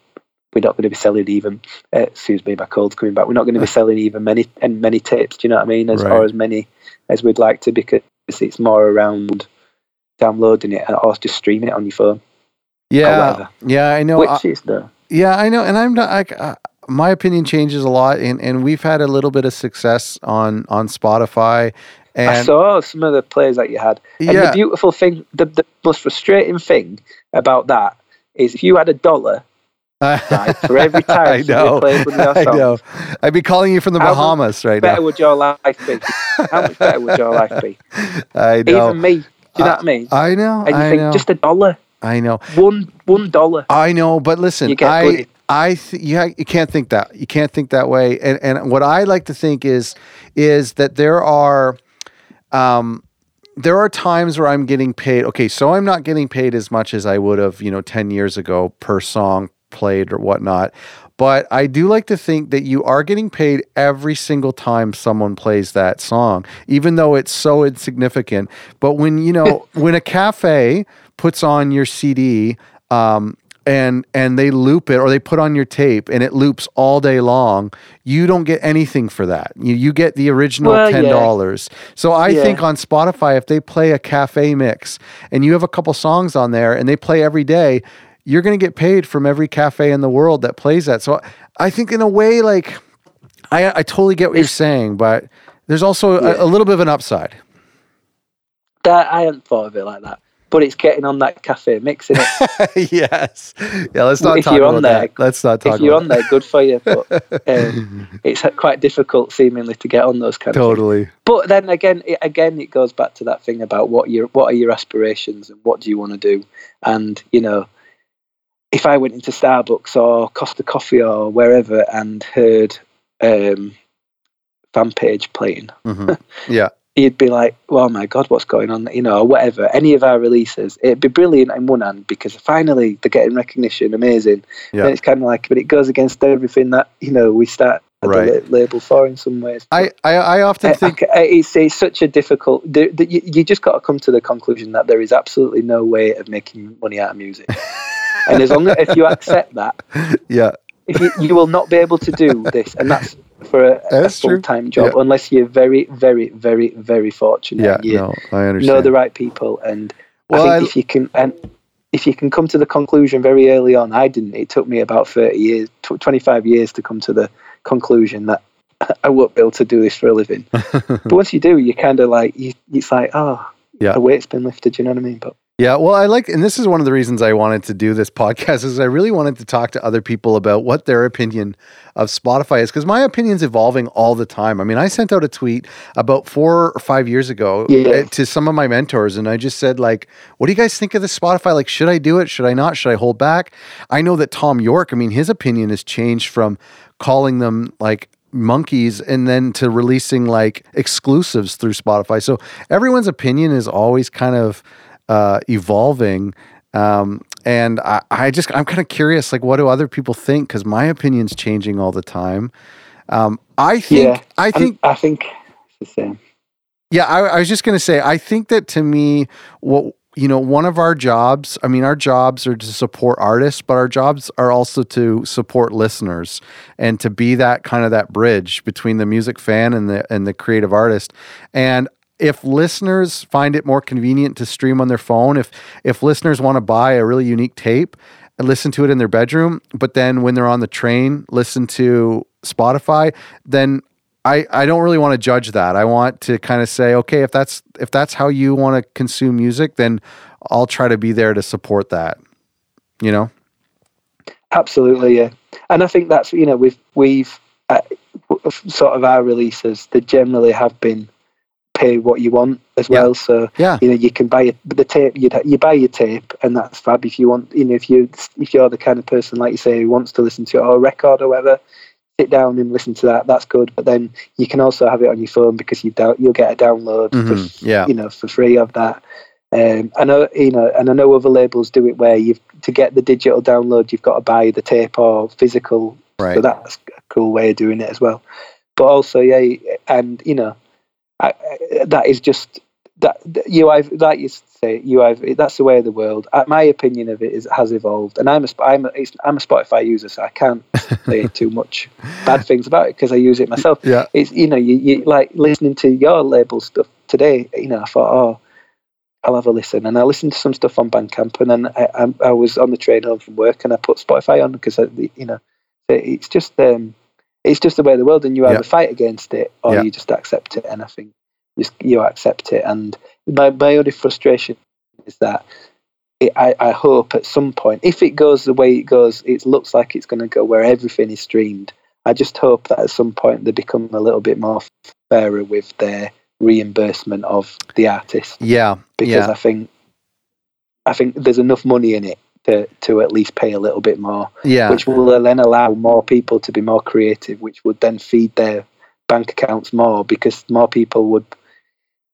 we're not going to be selling even. Uh, excuse me, my cold's coming back. We're not going to be (laughs) selling even many and many tapes. Do you know what I mean? As Right. or as many as we'd like to because it's more around downloading it or just streaming it on your phone. yeah yeah i know Which I- is the Yeah, I know, and I'm not like uh, my opinion changes a lot, and and we've had a little bit of success on on Spotify, and I saw some of the plays that you had. And the beautiful thing, the, the most frustrating thing about that is if you had a dollar right, (laughs) for every time I played one of your I know. I'd be calling you from the How Bahamas right now. How better would your life be? How much better would your life be? (laughs) I know, Even me. Do you know what I mean? I know, And you I think know, just a dollar, I know, one one dollar. I know. But listen, You I bullied. I th- you, ha- you can't think that you can't think that way, and and what I like to think is is that there are, um, there are times where I'm getting paid. Okay, so I'm not getting paid as much as I would have, you know, 10 years ago per song played or whatnot. But I do like to think that you are getting paid every single time someone plays that song, even though it's so insignificant. But when, you know, (laughs) when a cafe puts on your CD, um, and and they loop it or they put on your tape and it loops all day long you don't get anything for that you, you get the original Well, $10 so i Yeah. think on spotify if they play a cafe mix and you have a couple songs on there and they play every day you're going to get paid from every cafe in the world that plays that so i think in a way like i, I totally get what you're saying but there's also Yeah. a, a little bit of an upside That I hadn't thought of it like that. But it's getting on that cafe, mixing it. (laughs) yes yeah let's not If talk you're about on there- that let's not talk if you're on there, good for you. But (laughs) um, it's quite difficult, seemingly, to get on those kind of things. totally But then again, it, again, it goes back to that thing about what your what are your aspirations and what do you want to do. And you know, if I went into Starbucks or Costa Coffee or wherever and heard um, fan page playing, hmm (laughs) yeah you'd be like, "Oh my god, what's going on?" You know, whatever. Any of our releases, it'd be brilliant in one hand because finally they're getting recognition, amazing. Yeah. And it's kind of like, but it goes against everything that you know we start Right. the label for in some ways. I, I, I often I- think I- I- it's, it's such a difficult. The, the, you, you just got to come to the conclusion that there is absolutely no way of making money out of music, (laughs) and as long as if you accept that, (laughs) yeah if you, you will not be able to do this, and that's for a, a That's true. full time job Yeah. unless you're very, very, very, very fortunate. yeah you no I understand know the right people, and Well, I I- think if you can and if you can come to the conclusion very early on, I didn't. It took me about thirty years, tw- twenty five years to come to the conclusion that (laughs) I won't be able to do this for a living. (laughs) but once you do, you kind of like you, it's like oh Yeah. the weight's been lifted. You know what I mean? But Yeah, well, I like, and this is one of the reasons I wanted to do this (laughs) podcast is I really wanted to talk to other people about what their opinion of Spotify is because my opinion's evolving all the time. I mean, I sent out a tweet about four or five years ago Yeah. uh, to some of my mentors, and I just said, like, what do you guys think of this Spotify? Like, should I do it? Should I not? Should I hold back? I know that Thom Yorke, I mean, his opinion has changed from calling them like monkeys and then to releasing like exclusives through Spotify. So everyone's opinion is always kind of uh, evolving. Um, and I, I just, I'm kind of curious, like, what do other people think? Because my opinion's changing all the time. Um, I think, Yeah, I think, I think it's the same. yeah, I, I was just going to say, I think that to me, what, you know, one of our jobs, I mean, our jobs are to support artists, but our jobs are also to support listeners and to be that kind of that bridge between the music fan and the and the creative artist. And if listeners find it more convenient to stream on their phone, if if listeners want to buy a really unique tape and listen to it in their bedroom, but then when they're on the train, listen to Spotify, then I, I don't really want to judge that. I want to kind of say, okay, if that's if that's how you want to consume music, then I'll try to be there to support that. You know? Absolutely, yeah. And I think that's you know we've we've uh, sort of our releases they generally have been pay what you want as Yeah. well. So Yeah. you know you can buy it, but the tape you you buy your tape and that's fab. If you want, you know, if you if you're the kind of person like you say who wants to listen to or a record or whatever, sit down and listen to that. That's good. But then you can also have it on your phone because you down you'll get a download Mhm, for yeah. you know for free of that. Um, I know you know, and I know other labels do it where you've to get the digital download, you've got to buy the tape or physical. Right. So that's a cool way of doing it as well. But also, yeah, and you know, I, I- that is just that you I've like you say you I've that's the way of the world. My opinion of it is has evolved, and I'm a I'm a, it's, I'm a Spotify user, so I can't (laughs) say too much bad things about it because I use it myself Yeah. it's you know you, you like listening to your label stuff today you know i thought oh i'll have a listen and i listened to some stuff on bandcamp and then i, I, I was on the train home from work and i put spotify on because I, you know it's just um it's just the way of the world and you either Yeah. fight against it or Yeah. you just accept it and i think just you accept it and my, my only frustration is that it, I, I hope at some point if it goes the way it goes it looks like it's going to go where everything is streamed I just hope that at some point they become a little bit more fairer with their reimbursement of the artist Yeah. because yeah. I think I think there's enough money in it to to at least pay a little bit more, yeah. which will then allow more people to be more creative, which would then feed their bank accounts more because more people would,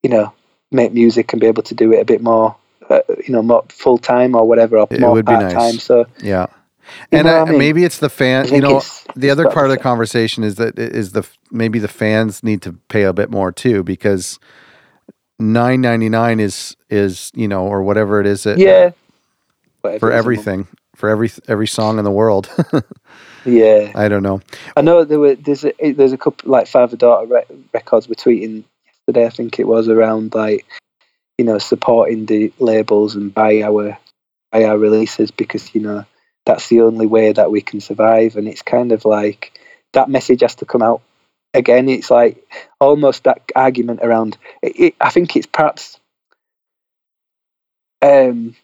you know, make music and be able to do it a bit more, uh, you know, more full time or whatever, or It more would be part time. nice. So Yeah. And uh, I mean? maybe it's the fan. You know, it's- the it's other part of the the conversation is that is the maybe the fans need to pay a bit more too because nine ninety nine is is you know or whatever it is that, yeah, For a everything for every every song in the world. (laughs) Yeah, I don't know. I know there were there's a there's a couple like father daughter re- records were tweeting yesterday. I think it was around like you know supporting the labels and buy our buy our releases because you know that's the only way that we can survive. And it's kind of like that message has to come out again. It's like almost that argument around. It, it, I think it's perhaps um,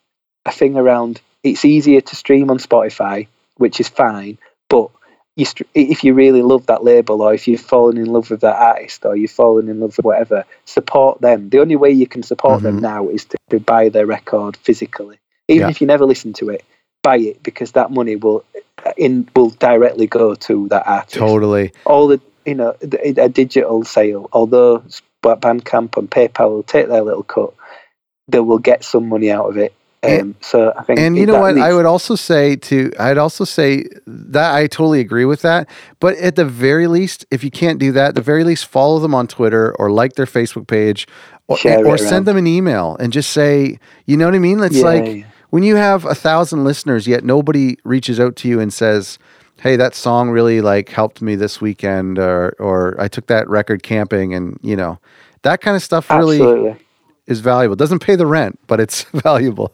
a thing around. It's easier to stream on Spotify, which is fine, but you str- if you really love that label or if you've fallen in love with that artist or you've fallen in love with whatever, support them. The only way you can support them Mhm. now is to, to buy their record physically. Even Yeah. if you never listen to it, buy it because that money will in will directly go to that artist. Totally. All the you know the- a digital sale, although Bandcamp and PayPal will take their little cut, they will get some money out of it. Um, And- so I think And you know what? I would also say to I'd also say that I totally agree with that. But at the very least, if you can't do that, at the very least follow them on Twitter or like their Facebook page or, or send them an email and just say, you know what I mean? It's Yeah, like yeah. when you have a thousand listeners, yet nobody reaches out to you and says, Hey, that song really like helped me this weekend or or I took that record camping and you know, that kind of stuff really Absolutely. is valuable. Doesn't pay the rent, but it's (laughs) valuable.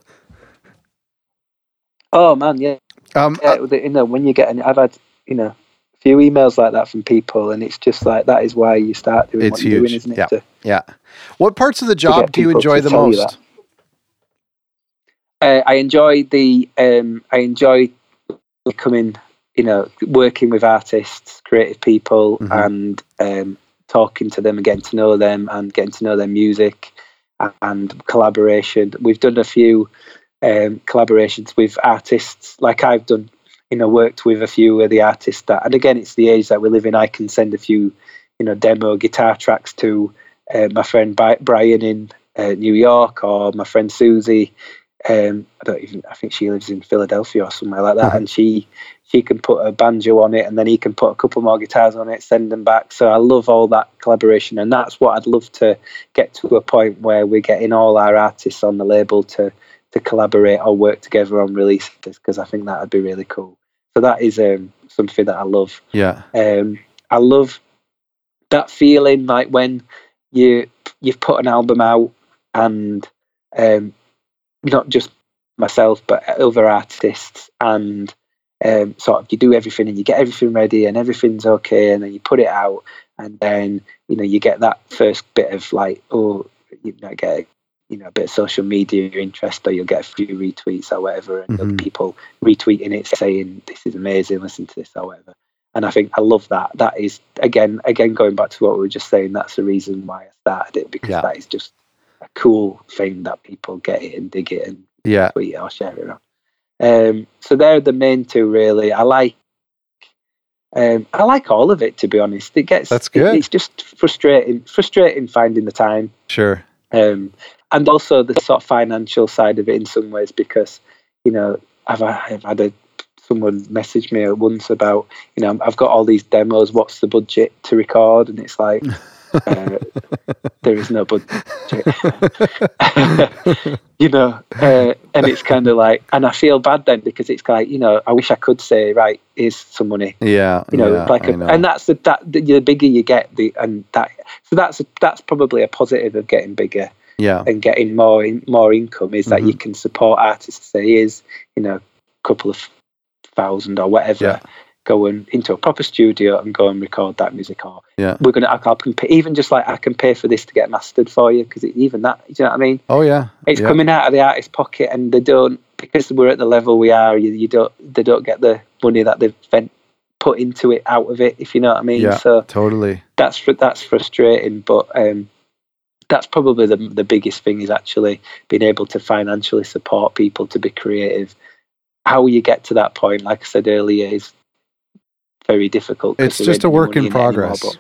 Oh man, yeah. Um, yeah, it, you know, when you get, an, I've had, you know, a few emails like that from people, and it's just like that is why you start doing It's what you're doing, huge. isn't it? Yeah. To- Yeah. What parts of the job do you enjoy the most? uh, I enjoy the, um, I enjoy becoming, you know, working with artists, creative people, Mhm. and um, talking to them and getting to know them and getting to know their music and collaboration. We've done a few um, collaborations with artists, like I've done, you know, worked with a few of the artists that, and again, it's the age that we live in. I can send a few, you know, demo guitar tracks to uh, my friend Brian in uh, New York or my friend Susie. Um, I don't even. I think she lives in Philadelphia or somewhere like that, Mhm. and she she can put a banjo on it, and then he can put a couple more guitars on it, send them back. So I love all that collaboration, and that's what I'd love to get to a point where we're getting all our artists on the label to to collaborate or work together on releases, because I think that would be really cool. So that is um, something that I love. Yeah. Um, I love that feeling like when you you've put an album out and um, not just myself but other artists and um, sort of you do everything and you get everything ready and everything's okay and then you put it out and then you know you get that first bit of like oh you might get you know a bit of social media interest or you'll get a few retweets or whatever and other Mhm. people retweeting it saying this is amazing listen to this or whatever and I think I love that. That is again, again going back to what we were just saying. That's the reason why I started it because Yeah. that is just a cool thing that people get it and dig it and Yeah. tweet it or share it around. Um, so they're the main two really. I like, um, I like all of it to be honest. It gets That's it- good. it's just frustrating, frustrating finding the time Sure. um, and also the sort of financial side of it in some ways because you know I've, I've had a someone message me once about you know I've got all these demos what's the budget to record and it's like (laughs) uh, there is no budget (laughs) you know uh, and it's kind of like and I feel bad then because it's like you know I wish I could say right here's some money yeah. you know, yeah, like, a, know. and that's the that the, the bigger you get, the and that so that's that's probably a positive of getting bigger yeah. and getting more in, more income is that Mm-hmm. you can support artists. Say, here's you know, a couple of thousand or whatever, Yeah. going into a proper studio and go and record that music. Or Yeah. we're gonna, I can pay, even just like I can pay for this to get mastered for you because even that, do you know what I mean? Oh yeah. It's yeah. coming out of the artist's pocket, and they don't because we're at the level we are. You, you don't they don't get the money that they've spent put into it out of it. If you know what I mean. Yeah. So Totally. that's that's frustrating, but um, that's probably the the biggest thing is actually being able to financially support people to be creative. How you get to that point, like I said earlier, is very difficult. It's just a work in it anymore, progress.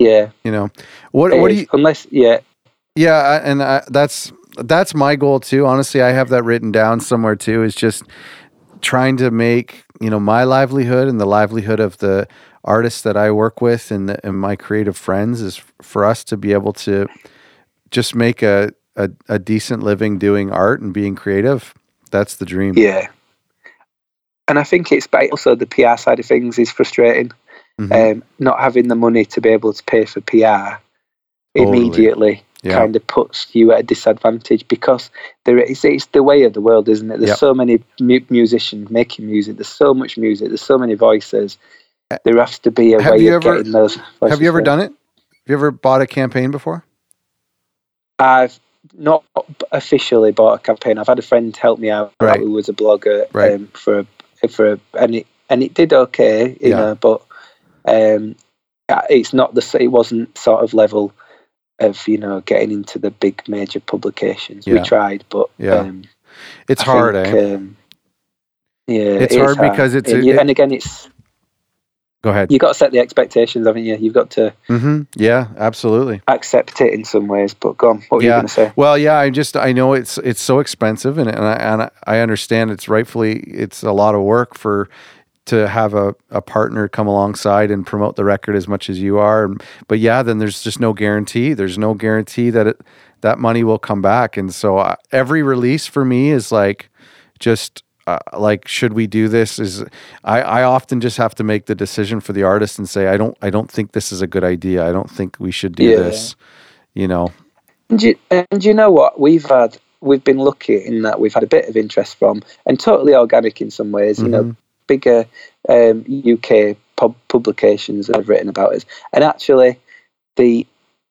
yeah, You know. What it what do you unless yeah, Yeah, I- and I, that's that's my goal too. Honestly, I have that written down somewhere too. Is just trying to make you know my livelihood and the livelihood of the artists that I work with and, the, and my creative friends is for us to be able to just make a, a a decent living doing art and being creative. That's the dream. Yeah. And I think it's also the PR side of things is frustrating. Mhm. Um, not having the money to be able to pay for PR Totally. immediately Yeah. kind of puts you at a disadvantage because there is it's the way of the world, isn't it? There's Yep. so many mu- musicians making music. There's so much music. There's so many voices. There has to be a Have way you of ever- getting those. Have you ever heard. done it? Have you ever bought a campaign before? I've not officially bought a campaign. I've had a friend help me out Right. who was a blogger Right. um, for for and it and it did okay, you Yeah. know, but um, uh, it's not the it wasn't sort of level of you know getting into the big major publications. Yeah. We tried, but Yeah. um, It's I hard, think, eh? Um, yeah, It's it is hard because it's and, a- it- and again, it's Go ahead. You've got to set the expectations, haven't you? You've got to Mm-hmm. Yeah, absolutely. accept it in some ways. But go on, what were you Yeah. going to say? Well, yeah, I just I know it's it's so expensive, and and I, and I understand it's rightfully it's a lot of work for to have a, a partner come alongside and promote the record as much as you are. But yeah, then there's just no guarantee. There's no guarantee that it, that money will come back. And so uh, every release for me is like just uh, like should we do this? Is I, I often just have to make the decision for the artist and say I don't I don't think this is a good idea. I don't think we should do Yeah. this. You know. And you, and you know what? We've had we've been lucky in that we've had a bit of interest from and totally organic in some ways. You know, Mhm. bigger um, UK pub- publications that have written about us, and actually, the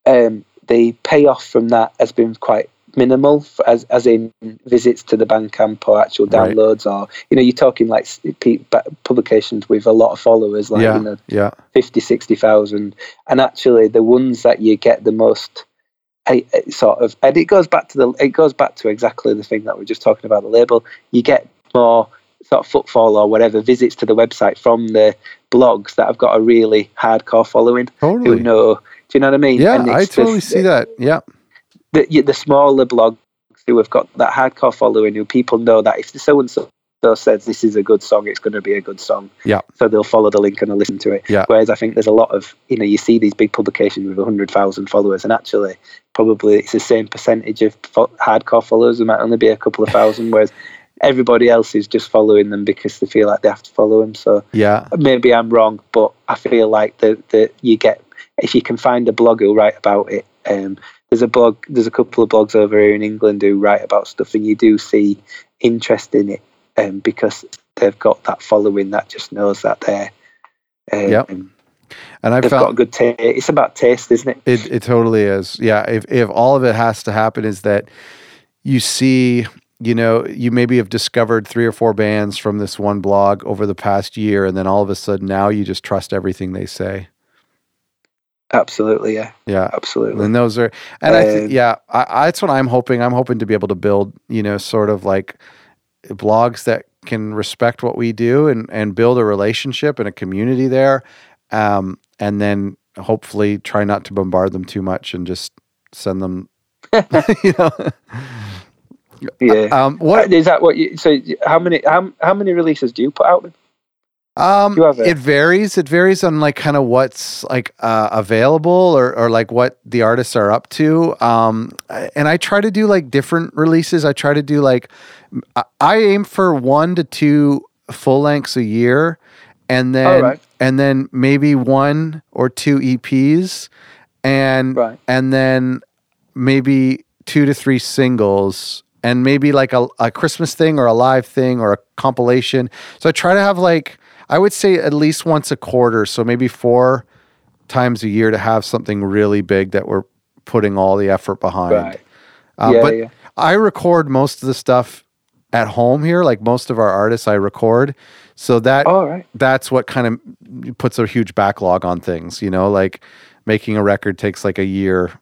um, the payoff from that has been quite minimal, as as in visits to the Bandcamp or actual Right. downloads, or you know, you're talking like s- pe- ba- publications with a lot of followers, like yeah. you know, yeah. 50, 60,000. And actually, the ones that you get the most sort of, and it goes back to the, it goes back to exactly the thing that we we're just talking about the label. You get more sort of footfall or whatever visits to the website from the blogs that have got a really hardcore following totally. who know. Do you know what I mean? Yeah, I totally see that. Yeah. The, the smaller blogs who have got that hardcore following, who people know that if so and so says this is a good song, it's going to be a good song. Yeah. So they'll follow the link and they'll listen to it. Yeah. Whereas I think there's a lot of, you know, you see these big publications with 100,000 followers, and actually, probably it's the same percentage of fo- hardcore followers. There might only be a couple of thousand, whereas everybody else is just following them because they feel like they have to follow them. So Yeah. maybe I'm wrong, but I feel like that that you get if you can find a blog who'll write about it. Um, there's a blog, there's a couple of blogs over here in England who write about stuff, and you do see interest in it um, because they've got that following that just knows that they're. Um, Yep. And I They've got felt good taste. It's about taste, isn't it? it, it totally is. Yeah. If, if all of it has to happen is that you see, you know, you maybe have discovered three or four bands from this one blog over the past year, and then all of a sudden now you just trust everything they say. Absolutely, yeah, Yeah. absolutely. And those are, and I, th- yeah, I, I, that's what I'm hoping. I'm hoping to be able to build, you know, sort of like blogs that can respect what we do and and build a relationship and a community there, um, and then hopefully try not to bombard them too much and just send them, (laughs) (laughs) you know. Yeah. Um, what is that? What you? So how many? How, how many releases do you put out? Um, it varies. It varies on like kind of what's like uh, available or or like what the artists are up to. Um, and I try to do like different releases. I try to do like I- aim for one to two full lengths a year, and then Alright. and then maybe one or two EPs, and Right. and then maybe two to three singles and maybe like a, a Christmas thing or a live thing or a compilation. So I try to have like, I would say at least once a quarter. So maybe four times a year to have something really big that we're putting all the effort behind. Right. Um, yeah, but yeah. I record most of the stuff at home here. Like most of our artists, I record. So that All right. that's what kind of puts a huge backlog on things, you know, like making a record takes like a year.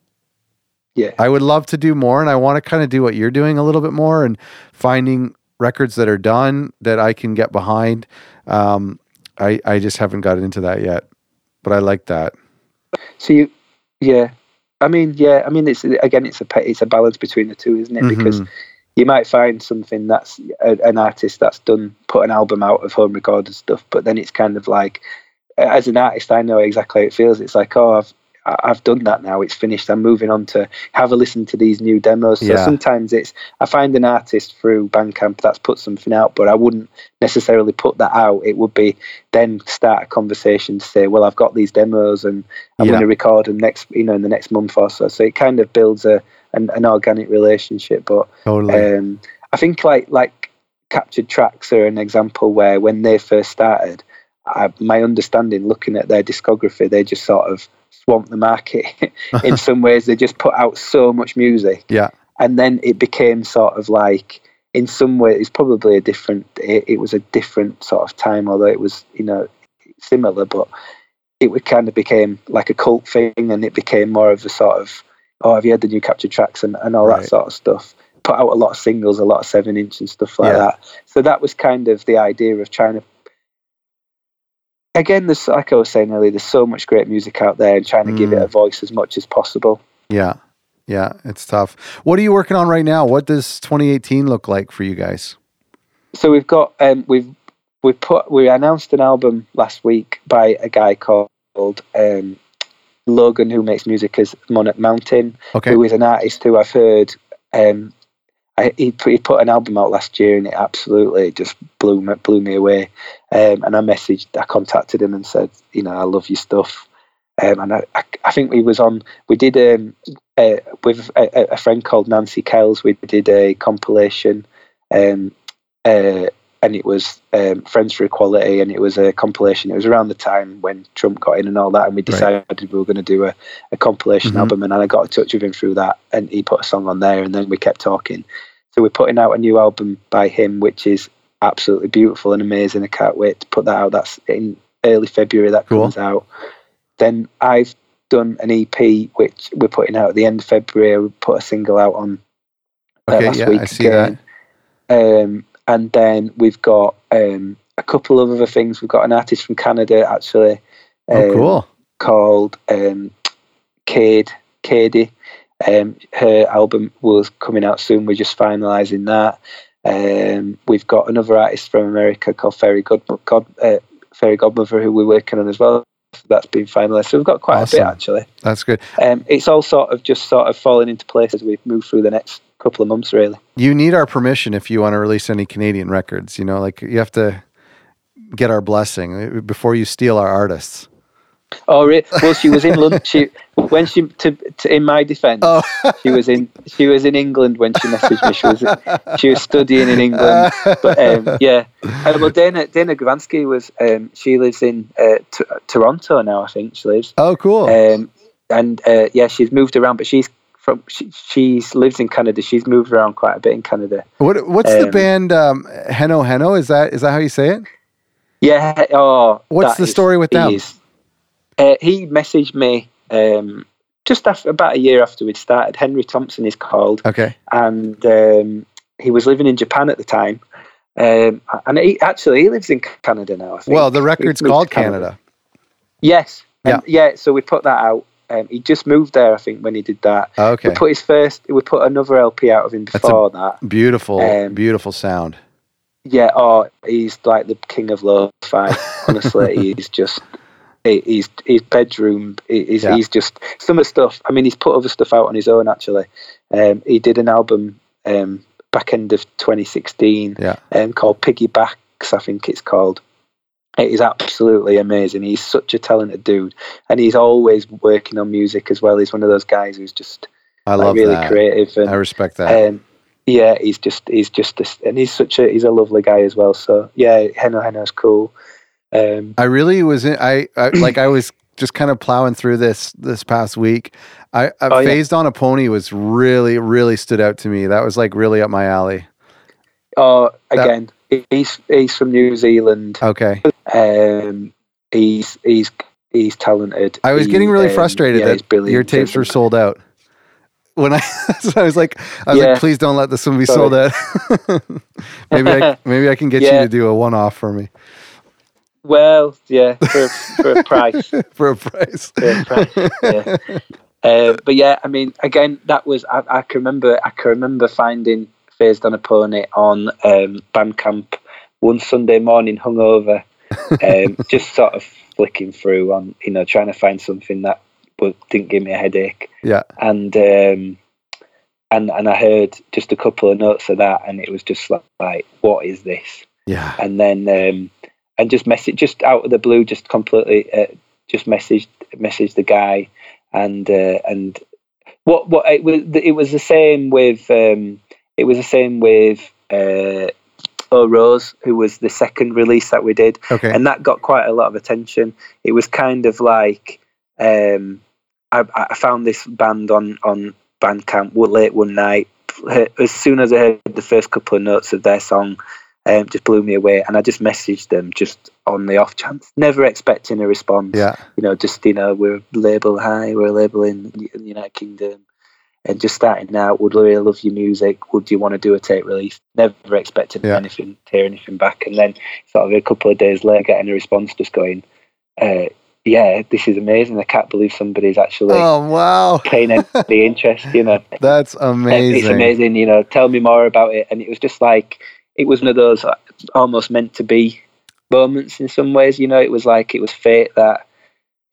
Yeah. I would love to do more and I want to kind of do what you're doing a little bit more and finding records that are done that I can get behind. Um, I, I just haven't got into that yet, but I like that. So you, yeah. I mean, yeah, I mean, it's again, it's a it's a balance between the two, isn't it? Mm-hmm. Because you might find something that's a, an artist that's done put an album out of home recorded stuff, but then it's kind of like, as an artist, I know exactly how it feels. It's like, oh, I've I've done that now. It's finished. I'm moving on to have a listen to these new demos. So Yeah. sometimes it's I find an artist through Bandcamp that's put something out, but I wouldn't necessarily put that out. It would be then start a conversation to say, well, I've got these demos and I'm Yeah. going to record them next, you know, in the next month or so. So it kind of builds a an, an organic relationship. But Totally. um, I think like like captured tracks are an example where when they first started, I, my understanding looking at their discography, they just sort of swamped the market (laughs) in (laughs) some ways. They just put out so much music, yeah. and then it became sort of like in some way it's probably a different. It, it was a different sort of time, although it was you know similar, but it would kind of became like a cult thing, and it became more of a sort of oh, have you heard the new captured tracks and, and all Right. that sort of stuff. Put out a lot of singles, a lot of seven inch and stuff like Yeah. that. So that was kind of the idea of trying to. Again, there's like I was saying earlier, there's so much great music out there, and trying to give it Mm. a voice as much as possible. Yeah. Yeah. It's tough. What are you working on right now? What does 2018 look like for you guys? So we've got um, we've we put we announced an album last week by a guy called um, Logan who makes music as Monarch Mountain. Okay. who is an artist who I've heard. Um, I, he, put, he put an album out last year, and it absolutely just blew me, blew me away. Um, and I messaged, I contacted him and said, you know, I love your stuff. Um, and I, I, I think we was on. We did um, uh, with a, a friend called Nancy Kells. We did a compilation, um, uh, and it was um, Friends for Equality, and it was a compilation. It was around the time when Trump got in and all that, and we decided we were going to do a, a compilation Mhm. album. And I got in touch with him through that, and he put a song on there, and then we kept talking. So we're putting out a new album by him, which is absolutely beautiful and amazing. I can't wait to put that out. That's in early February that Cool. comes out. Then I've done an EP which we're putting out at the end of February. We put a single out on uh, Okay. last Yeah. week I see again. Um, and then we've got um, a couple of other things. We've got an artist from Canada actually. Oh, um, cool. called um, Cade, Cady. Um, her album was coming out soon. We're just finalising that. Um, we've got another artist from America called Fairy God, God uh, Fairy Godmother who we're working on as well. That's been finalised. So we've got quite a Awesome. bit actually. That's good. Um, it's all sort of just sort of falling into place as we move through the next couple of months, really. You need our permission if you want to release any Canadian records. You know, like you have to get our blessing before you steal our artists. Oh, re- well, she was in London. (laughs) She when she to, to in my defence, Oh. she was in she was in England when she messaged me. She was she was studying in England. But um, yeah, uh, well, Dana Dana Gavanski was um, she lives in uh, t- Toronto now. I think she lives. oh, cool. Um, and uh, yeah, she's moved around, but she's from she, she's lives in Canada. She's moved around quite a bit in Canada. what What's the um, band? Um, Heno Heno. Is that is that how you say it? Yeah. Oh, What's the is- story with them? is- uh, he messaged me um, just after about a year after we'd started. Henry Thompson is called, Okay. and um, he was living in Japan at the time. Um, and he actually he lives in Canada now. I think. Well, the record's called Canada. Yes. And yeah. So we put that out. Um, he just moved there, I think, when he did that. Okay. We put his first. We put another LP out of him before that. Beautiful, Um, beautiful sound. Yeah. Oh, he's like the king of lo-fi. (laughs) Honestly, he's just. he- He's his bedroom. he- He's, Yeah. he's just some of the stuff. I mean, he's put other stuff out on his own. Actually, um, he did an album um, back end of 2016 Yeah. um, called Piggybacks, I think it's called. It is absolutely amazing. He's such a talented dude, and he's always working on music as well. He's one of those guys who's just I like, love really that. creative. And, I respect that. um, yeah, he's just he's just a, and he's such a he's a lovely guy as well. So yeah, Heno Heno's cool. Um, I really was in. I, I (clears throat) like. I was just kind of plowing through this this past week. I, I Oh, yeah. phased on a pony was really really stood out to me. That was like really up my alley. oh, again, he's he's from New Zealand. Okay. Um, he's he's he's talented. I was He, getting really um, frustrated yeah, that your tapes were sold out. When I, (laughs) so I was like, I was Yeah. like, please don't let this one be Sorry. sold out. (laughs) maybe I, maybe I can get you to do a one off for me Well, yeah, for, for a price. (laughs) for a price. for a price. Yeah. Uh, but yeah, I mean, again, that was I, I can remember. I can remember finding Phased on a Pony on um, Bandcamp one Sunday morning, hungover, (laughs) um, just sort of flicking through on, you know, trying to find something that but didn't give me a headache. Yeah. And um, and and I heard just a couple of notes of that, and it was just like, like what is this? Yeah. And then um, and just message just out of the blue, just completely uh, just messaged messaged the guy, and uh, and what what it was it was the same with um, it was the same with. Uh, Oh Rose, who was the second release that we did, Okay. and that got quite a lot of attention. It was kind of like um, I, I found this band on on Bandcamp late one night. As soon as I heard the first couple of notes of their song, um, just blew me away, and I just messaged them just on the off chance, never expecting a response. yeah. You know, just you know, we're label high, we're a label in the United Kingdom. And just starting out, would really love your music. Would you want to do a tape release? Never expected Yeah. anything, to hear anything back. And then, sort of a couple of days later, getting a response just going, uh, "Yeah, this is amazing. I can't believe somebody's actually Oh wow. paying any (laughs) interest." You know, That's amazing. it's amazing. amazing. You know, tell me more about it. And it was just like it was one of those uh, almost meant to be moments in some ways. You know, it was like it was fate that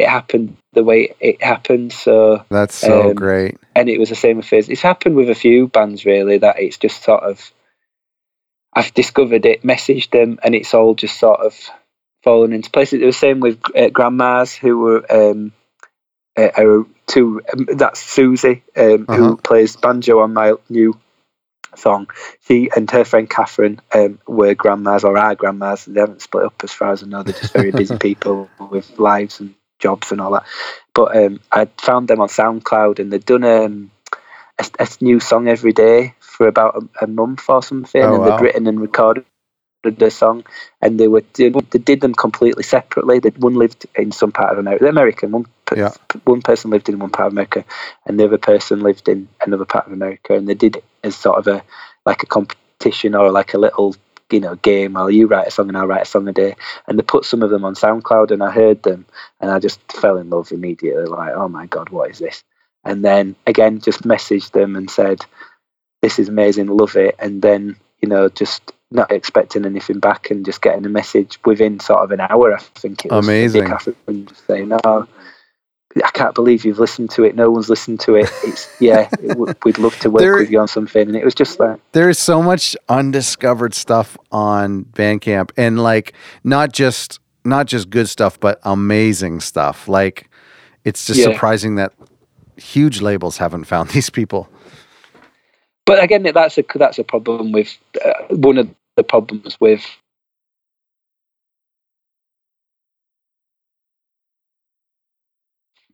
it happened the way it happened. So That's so Um, great. and it was the same with Fizz. It's happened with a few bands really that it's just sort of I've discovered it, messaged them, and it's all just sort of fallen into place. It was the same with uh, Grandmas, who were um, uh, are two. Um, that's Susie, um, Uh-huh. who plays banjo on my new song. She and her friend Catherine um, were grandmas or are grandmas. They haven't split up as far as I know. They're just very (laughs) busy people with lives and jobs and all that. But um, I found them on SoundCloud and they'd done um, a, a new song every day for about a, a month or something. Oh, and wow. they'd written and recorded the song and they were did, they did them completely separately. They one lived in some part of America, American. One per- Yeah. one person lived in one part of America, and the other person lived in another part of America, and they did it as sort of a like a competition or like a little you know game. Well, you write a song and I'll write a song a day, and they put some of them on SoundCloud, and I heard them, and I just fell in love immediately. Like, oh my god, what is this? And then again, just messaged them and said, "This is amazing, love it." And then you know, just not expecting anything back and just getting a message within sort of an hour. I think it was Amazing. Saying, "No, I can't believe you've listened to it. No one's listened to it. It's (laughs) yeah, it w- we'd love to work There- with you on something." And it was just like, There is so much undiscovered stuff on Bandcamp, and like not just not just good stuff, but amazing stuff. Like it's just Yeah. surprising that huge labels haven't found these people. but again, that's a that's a problem with uh, one of the problems with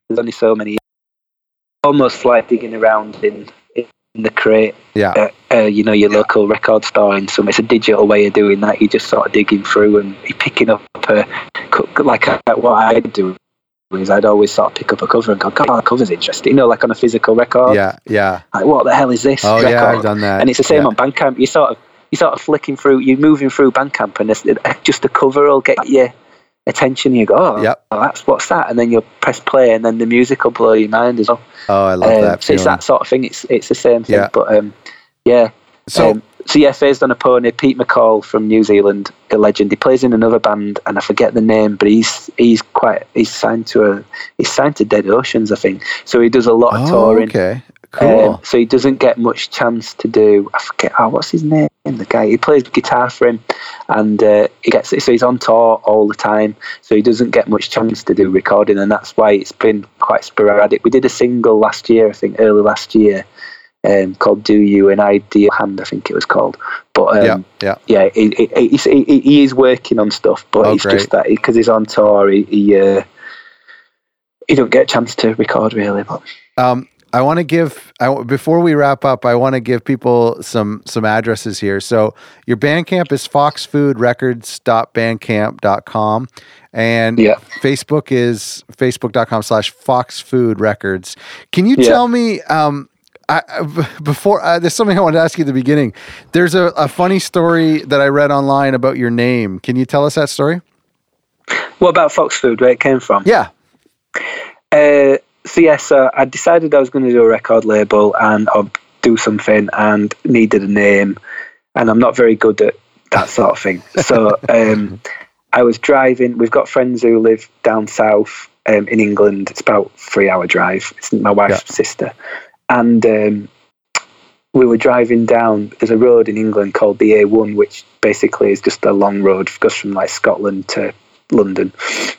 there's only so many almost like digging around in in the crate Yeah, uh, uh, you know your local record store in some it's a digital way of doing that you're just sort of digging through and you're picking up a like what I'd do is I'd always sort of pick up a cover and go god that cover's interesting you know like on a physical record yeah, yeah. like what the hell is this Oh record? yeah, I've done that. and it's the same Yeah. on Bandcamp. You sort of you sort of flicking through, you're moving through Bandcamp, and just the cover will get your attention. You go, oh, Yep. well, that's what's that, and then you press play, and then the music will blow your mind as well. Oh, I love Um, that. so it's that sort of thing. It's it's the same thing, Yeah. but um, yeah. So um, so yeah, Phased on a Pony, Pete McCall from New Zealand, a legend. He plays in another band, and I forget the name, but he's he's quite he's signed to a he's signed to Dead Oceans, I think. So he does a lot of oh, touring. okay, cool. Um, so he doesn't get much chance to do. I forget. Oh, what's his name? The guy he plays guitar for him, and uh, he gets so he's on tour all the time. So he doesn't get much chance to do recording, and that's why it's been quite sporadic. We did a single last year, I think, early last year, um, called "Do You" an Ideal Hand, I think it was called. But um, yeah, yeah. yeah, he, he, he's- he, he is working on stuff, but Oh, it's great. just that because he's on tour, he he, uh, he don't get a chance to record really. But Um, I want to give I, before we wrap up. I want to give people some some addresses here. So your Bandcamp is foxfoodrecords.bandcamp.com, and Yeah. Facebook is facebook.com slash foxfoodrecords. Can you Yeah. tell me? Um, I, before uh, there's something I wanted to ask you at the beginning. There's a, a funny story that I read online about your name. Can you tell us that story? what about Fox Food? Where it came from? Yeah. Uh, so yeah, so I decided I was going to do a record label and I'll do something and needed a name, and I'm not very good at that sort of thing. So (laughs) um, I was driving. We've got friends who live down south um, in England. It's about three hour drive. It's my wife's Yeah. sister, and um, we were driving down. There's a road in England called the A1, which basically is just a long road, It goes from like Scotland to London.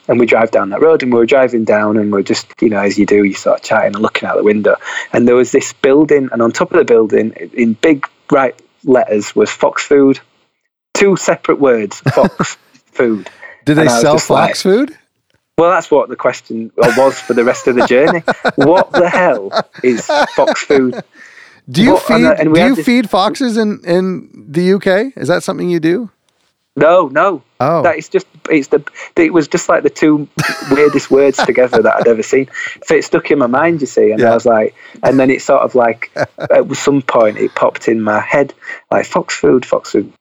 And we drive down that road, and we're driving down, and we're just, you know, as you do, you start chatting and looking out the window. And there was this building, and on top of the building, in big bright letters, was Fox Food. Two separate words, (laughs) Fox Food. Did they And sell just like- fox food? Well, that's what the question was for the rest of the journey. what the hell is Fox Food? Do you and, feed? uh, and do you this- feed foxes in in the UK? Is that something you do? No, no. Oh, That is just it's the it was just like the two (laughs) weirdest words together that I'd ever seen. So it stuck in my mind, you see, and Yeah. I was like, and then it sort of like (laughs) at some point it popped in my head like Fox Food, Fox Food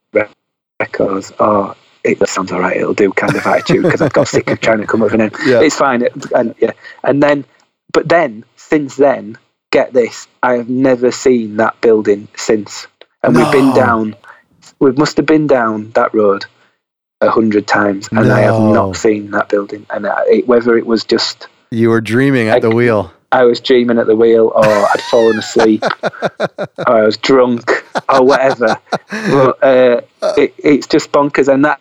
Records. Oh, it sounds all right. It'll do kind of attitude because I've got sick of trying to come up with an name. Yeah. It's fine. And yeah, and then but then since then, get this, I have never seen that building since, and we've been down. We must have been down that road a hundred times, and I have not seen that building. And I, it, whether it was just you were dreaming at the wheel. I was dreaming at the wheel, or I'd fallen asleep, (laughs) or I was drunk, or whatever. But uh, it, it's just bonkers, and that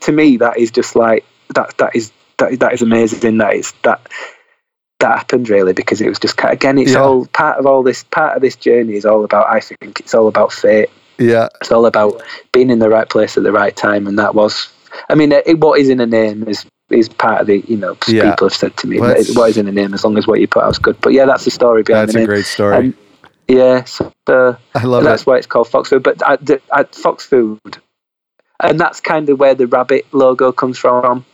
to me, that is just like that. That is that. That is amazing. That is that. That happened really because it was just again. It's Yeah. all part of all this. Part of this journey is all about. I think it's all about fate. Yeah, It's all about being in the right place at the right time, and that was. I mean, it, what is in a name is is part of the. You know, Yeah. people have said to me, that what is in a name as long as what you put out is good. But yeah, that's the story behind that's the a name. great story. And yeah, so, uh, I love that's it. why it's called Fox Food. But the, at Fox Food, and that's kind of where the rabbit logo comes from,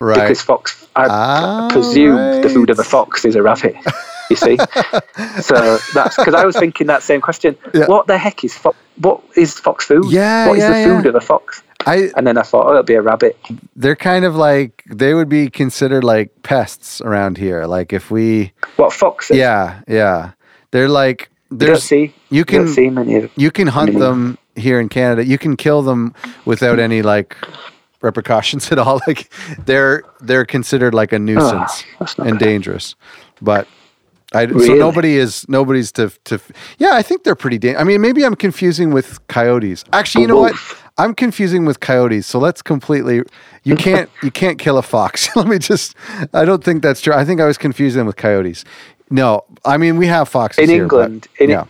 Right. because Fox. I Ah, presume the food of a fox is a rabbit. (laughs) You see, (laughs) so that's because I was thinking that same question. Yeah. What the heck is fox? What is fox food? Yeah, What is yeah, the food of a fox? I And then I thought, oh, it'll be a rabbit. they're kind of like they would be considered like pests around here. Like if we What foxes? yeah, yeah. They're like You don't see. you You can see many of. you can hunt many- them here in Canada. You can kill them without any like repercussions at all. (laughs) Like they're they're considered like a ah, nuisance that's not and good. dangerous. But I so nobody is nobody's to to yeah. I think they're pretty. Dan- I mean, maybe I'm confusing with coyotes. Actually, you know what? I'm confusing with coyotes. So let's completely. You can't (laughs) you can't kill a fox. (laughs) Let me just. I don't think that's true. I think I was confusing them with coyotes. No, I mean we have foxes In here, but- England, in yeah.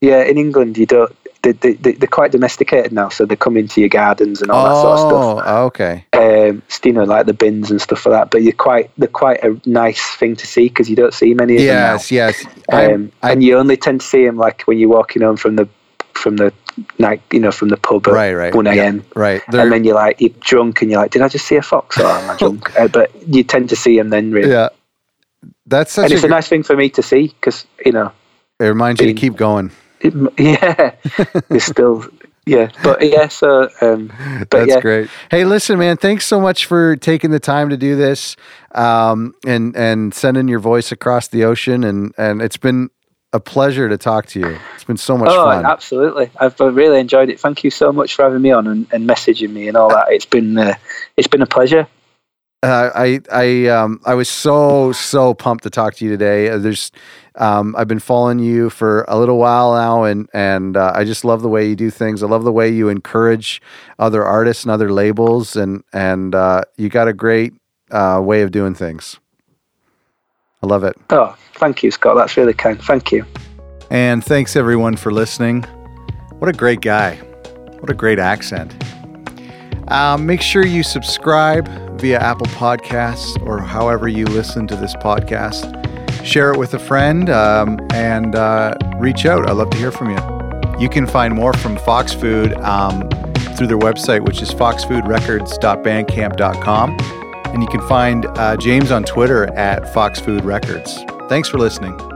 Yeah, in England, you don't. They, they, they, they're quite domesticated now, so they come into your gardens and all that sort of stuff. Oh, okay. Um, you know, like the bins and stuff like that. But you're quite, they're quite a nice thing to see because you don't see many of Yes, yes. them now. I'm- Um, I- and you only tend to see them like when you're walking home from the from the night, you know, from the pub at right, right. one yeah, a.m. right. They're, And then you're like, you're drunk, and you're like, did I just see a fox or am I drunk? uh, but you tend to see them then, really. yeah. That's such and a, it's a nice thing for me to see because you know, it reminds you to keep going. It, (laughs) yeah, (laughs) it's still yeah. But yeah, so um, but That's yeah, great. Hey, listen, man, thanks so much for taking the time to do this um, and and sending your voice across the ocean and and it's been a pleasure to talk to you. It's been so much oh, fun. absolutely. I've really enjoyed it. Thank you so much for having me on and, and messaging me and all that. It's been uh, it's been a pleasure. Uh, I I um I was so so pumped to talk to you today. Uh, There's um I've been following you for a little while now, and and uh, I just love the way you do things. I love the way you encourage other artists and other labels, and and uh, you got a great uh, way of doing things. I love it. Oh, thank you, Scott. That's really kind. Thank you. And thanks everyone for listening. What a great guy. What a great accent. Um, make sure you subscribe via Apple Podcasts or however you listen to this podcast. Share it with a friend um, and uh, reach out. I'd love to hear from you. You can find more from Fox Food um, through their website, which is foxfoodrecords.bandcamp.com. And you can find uh, James on Twitter at Fox Food Records. Thanks for listening.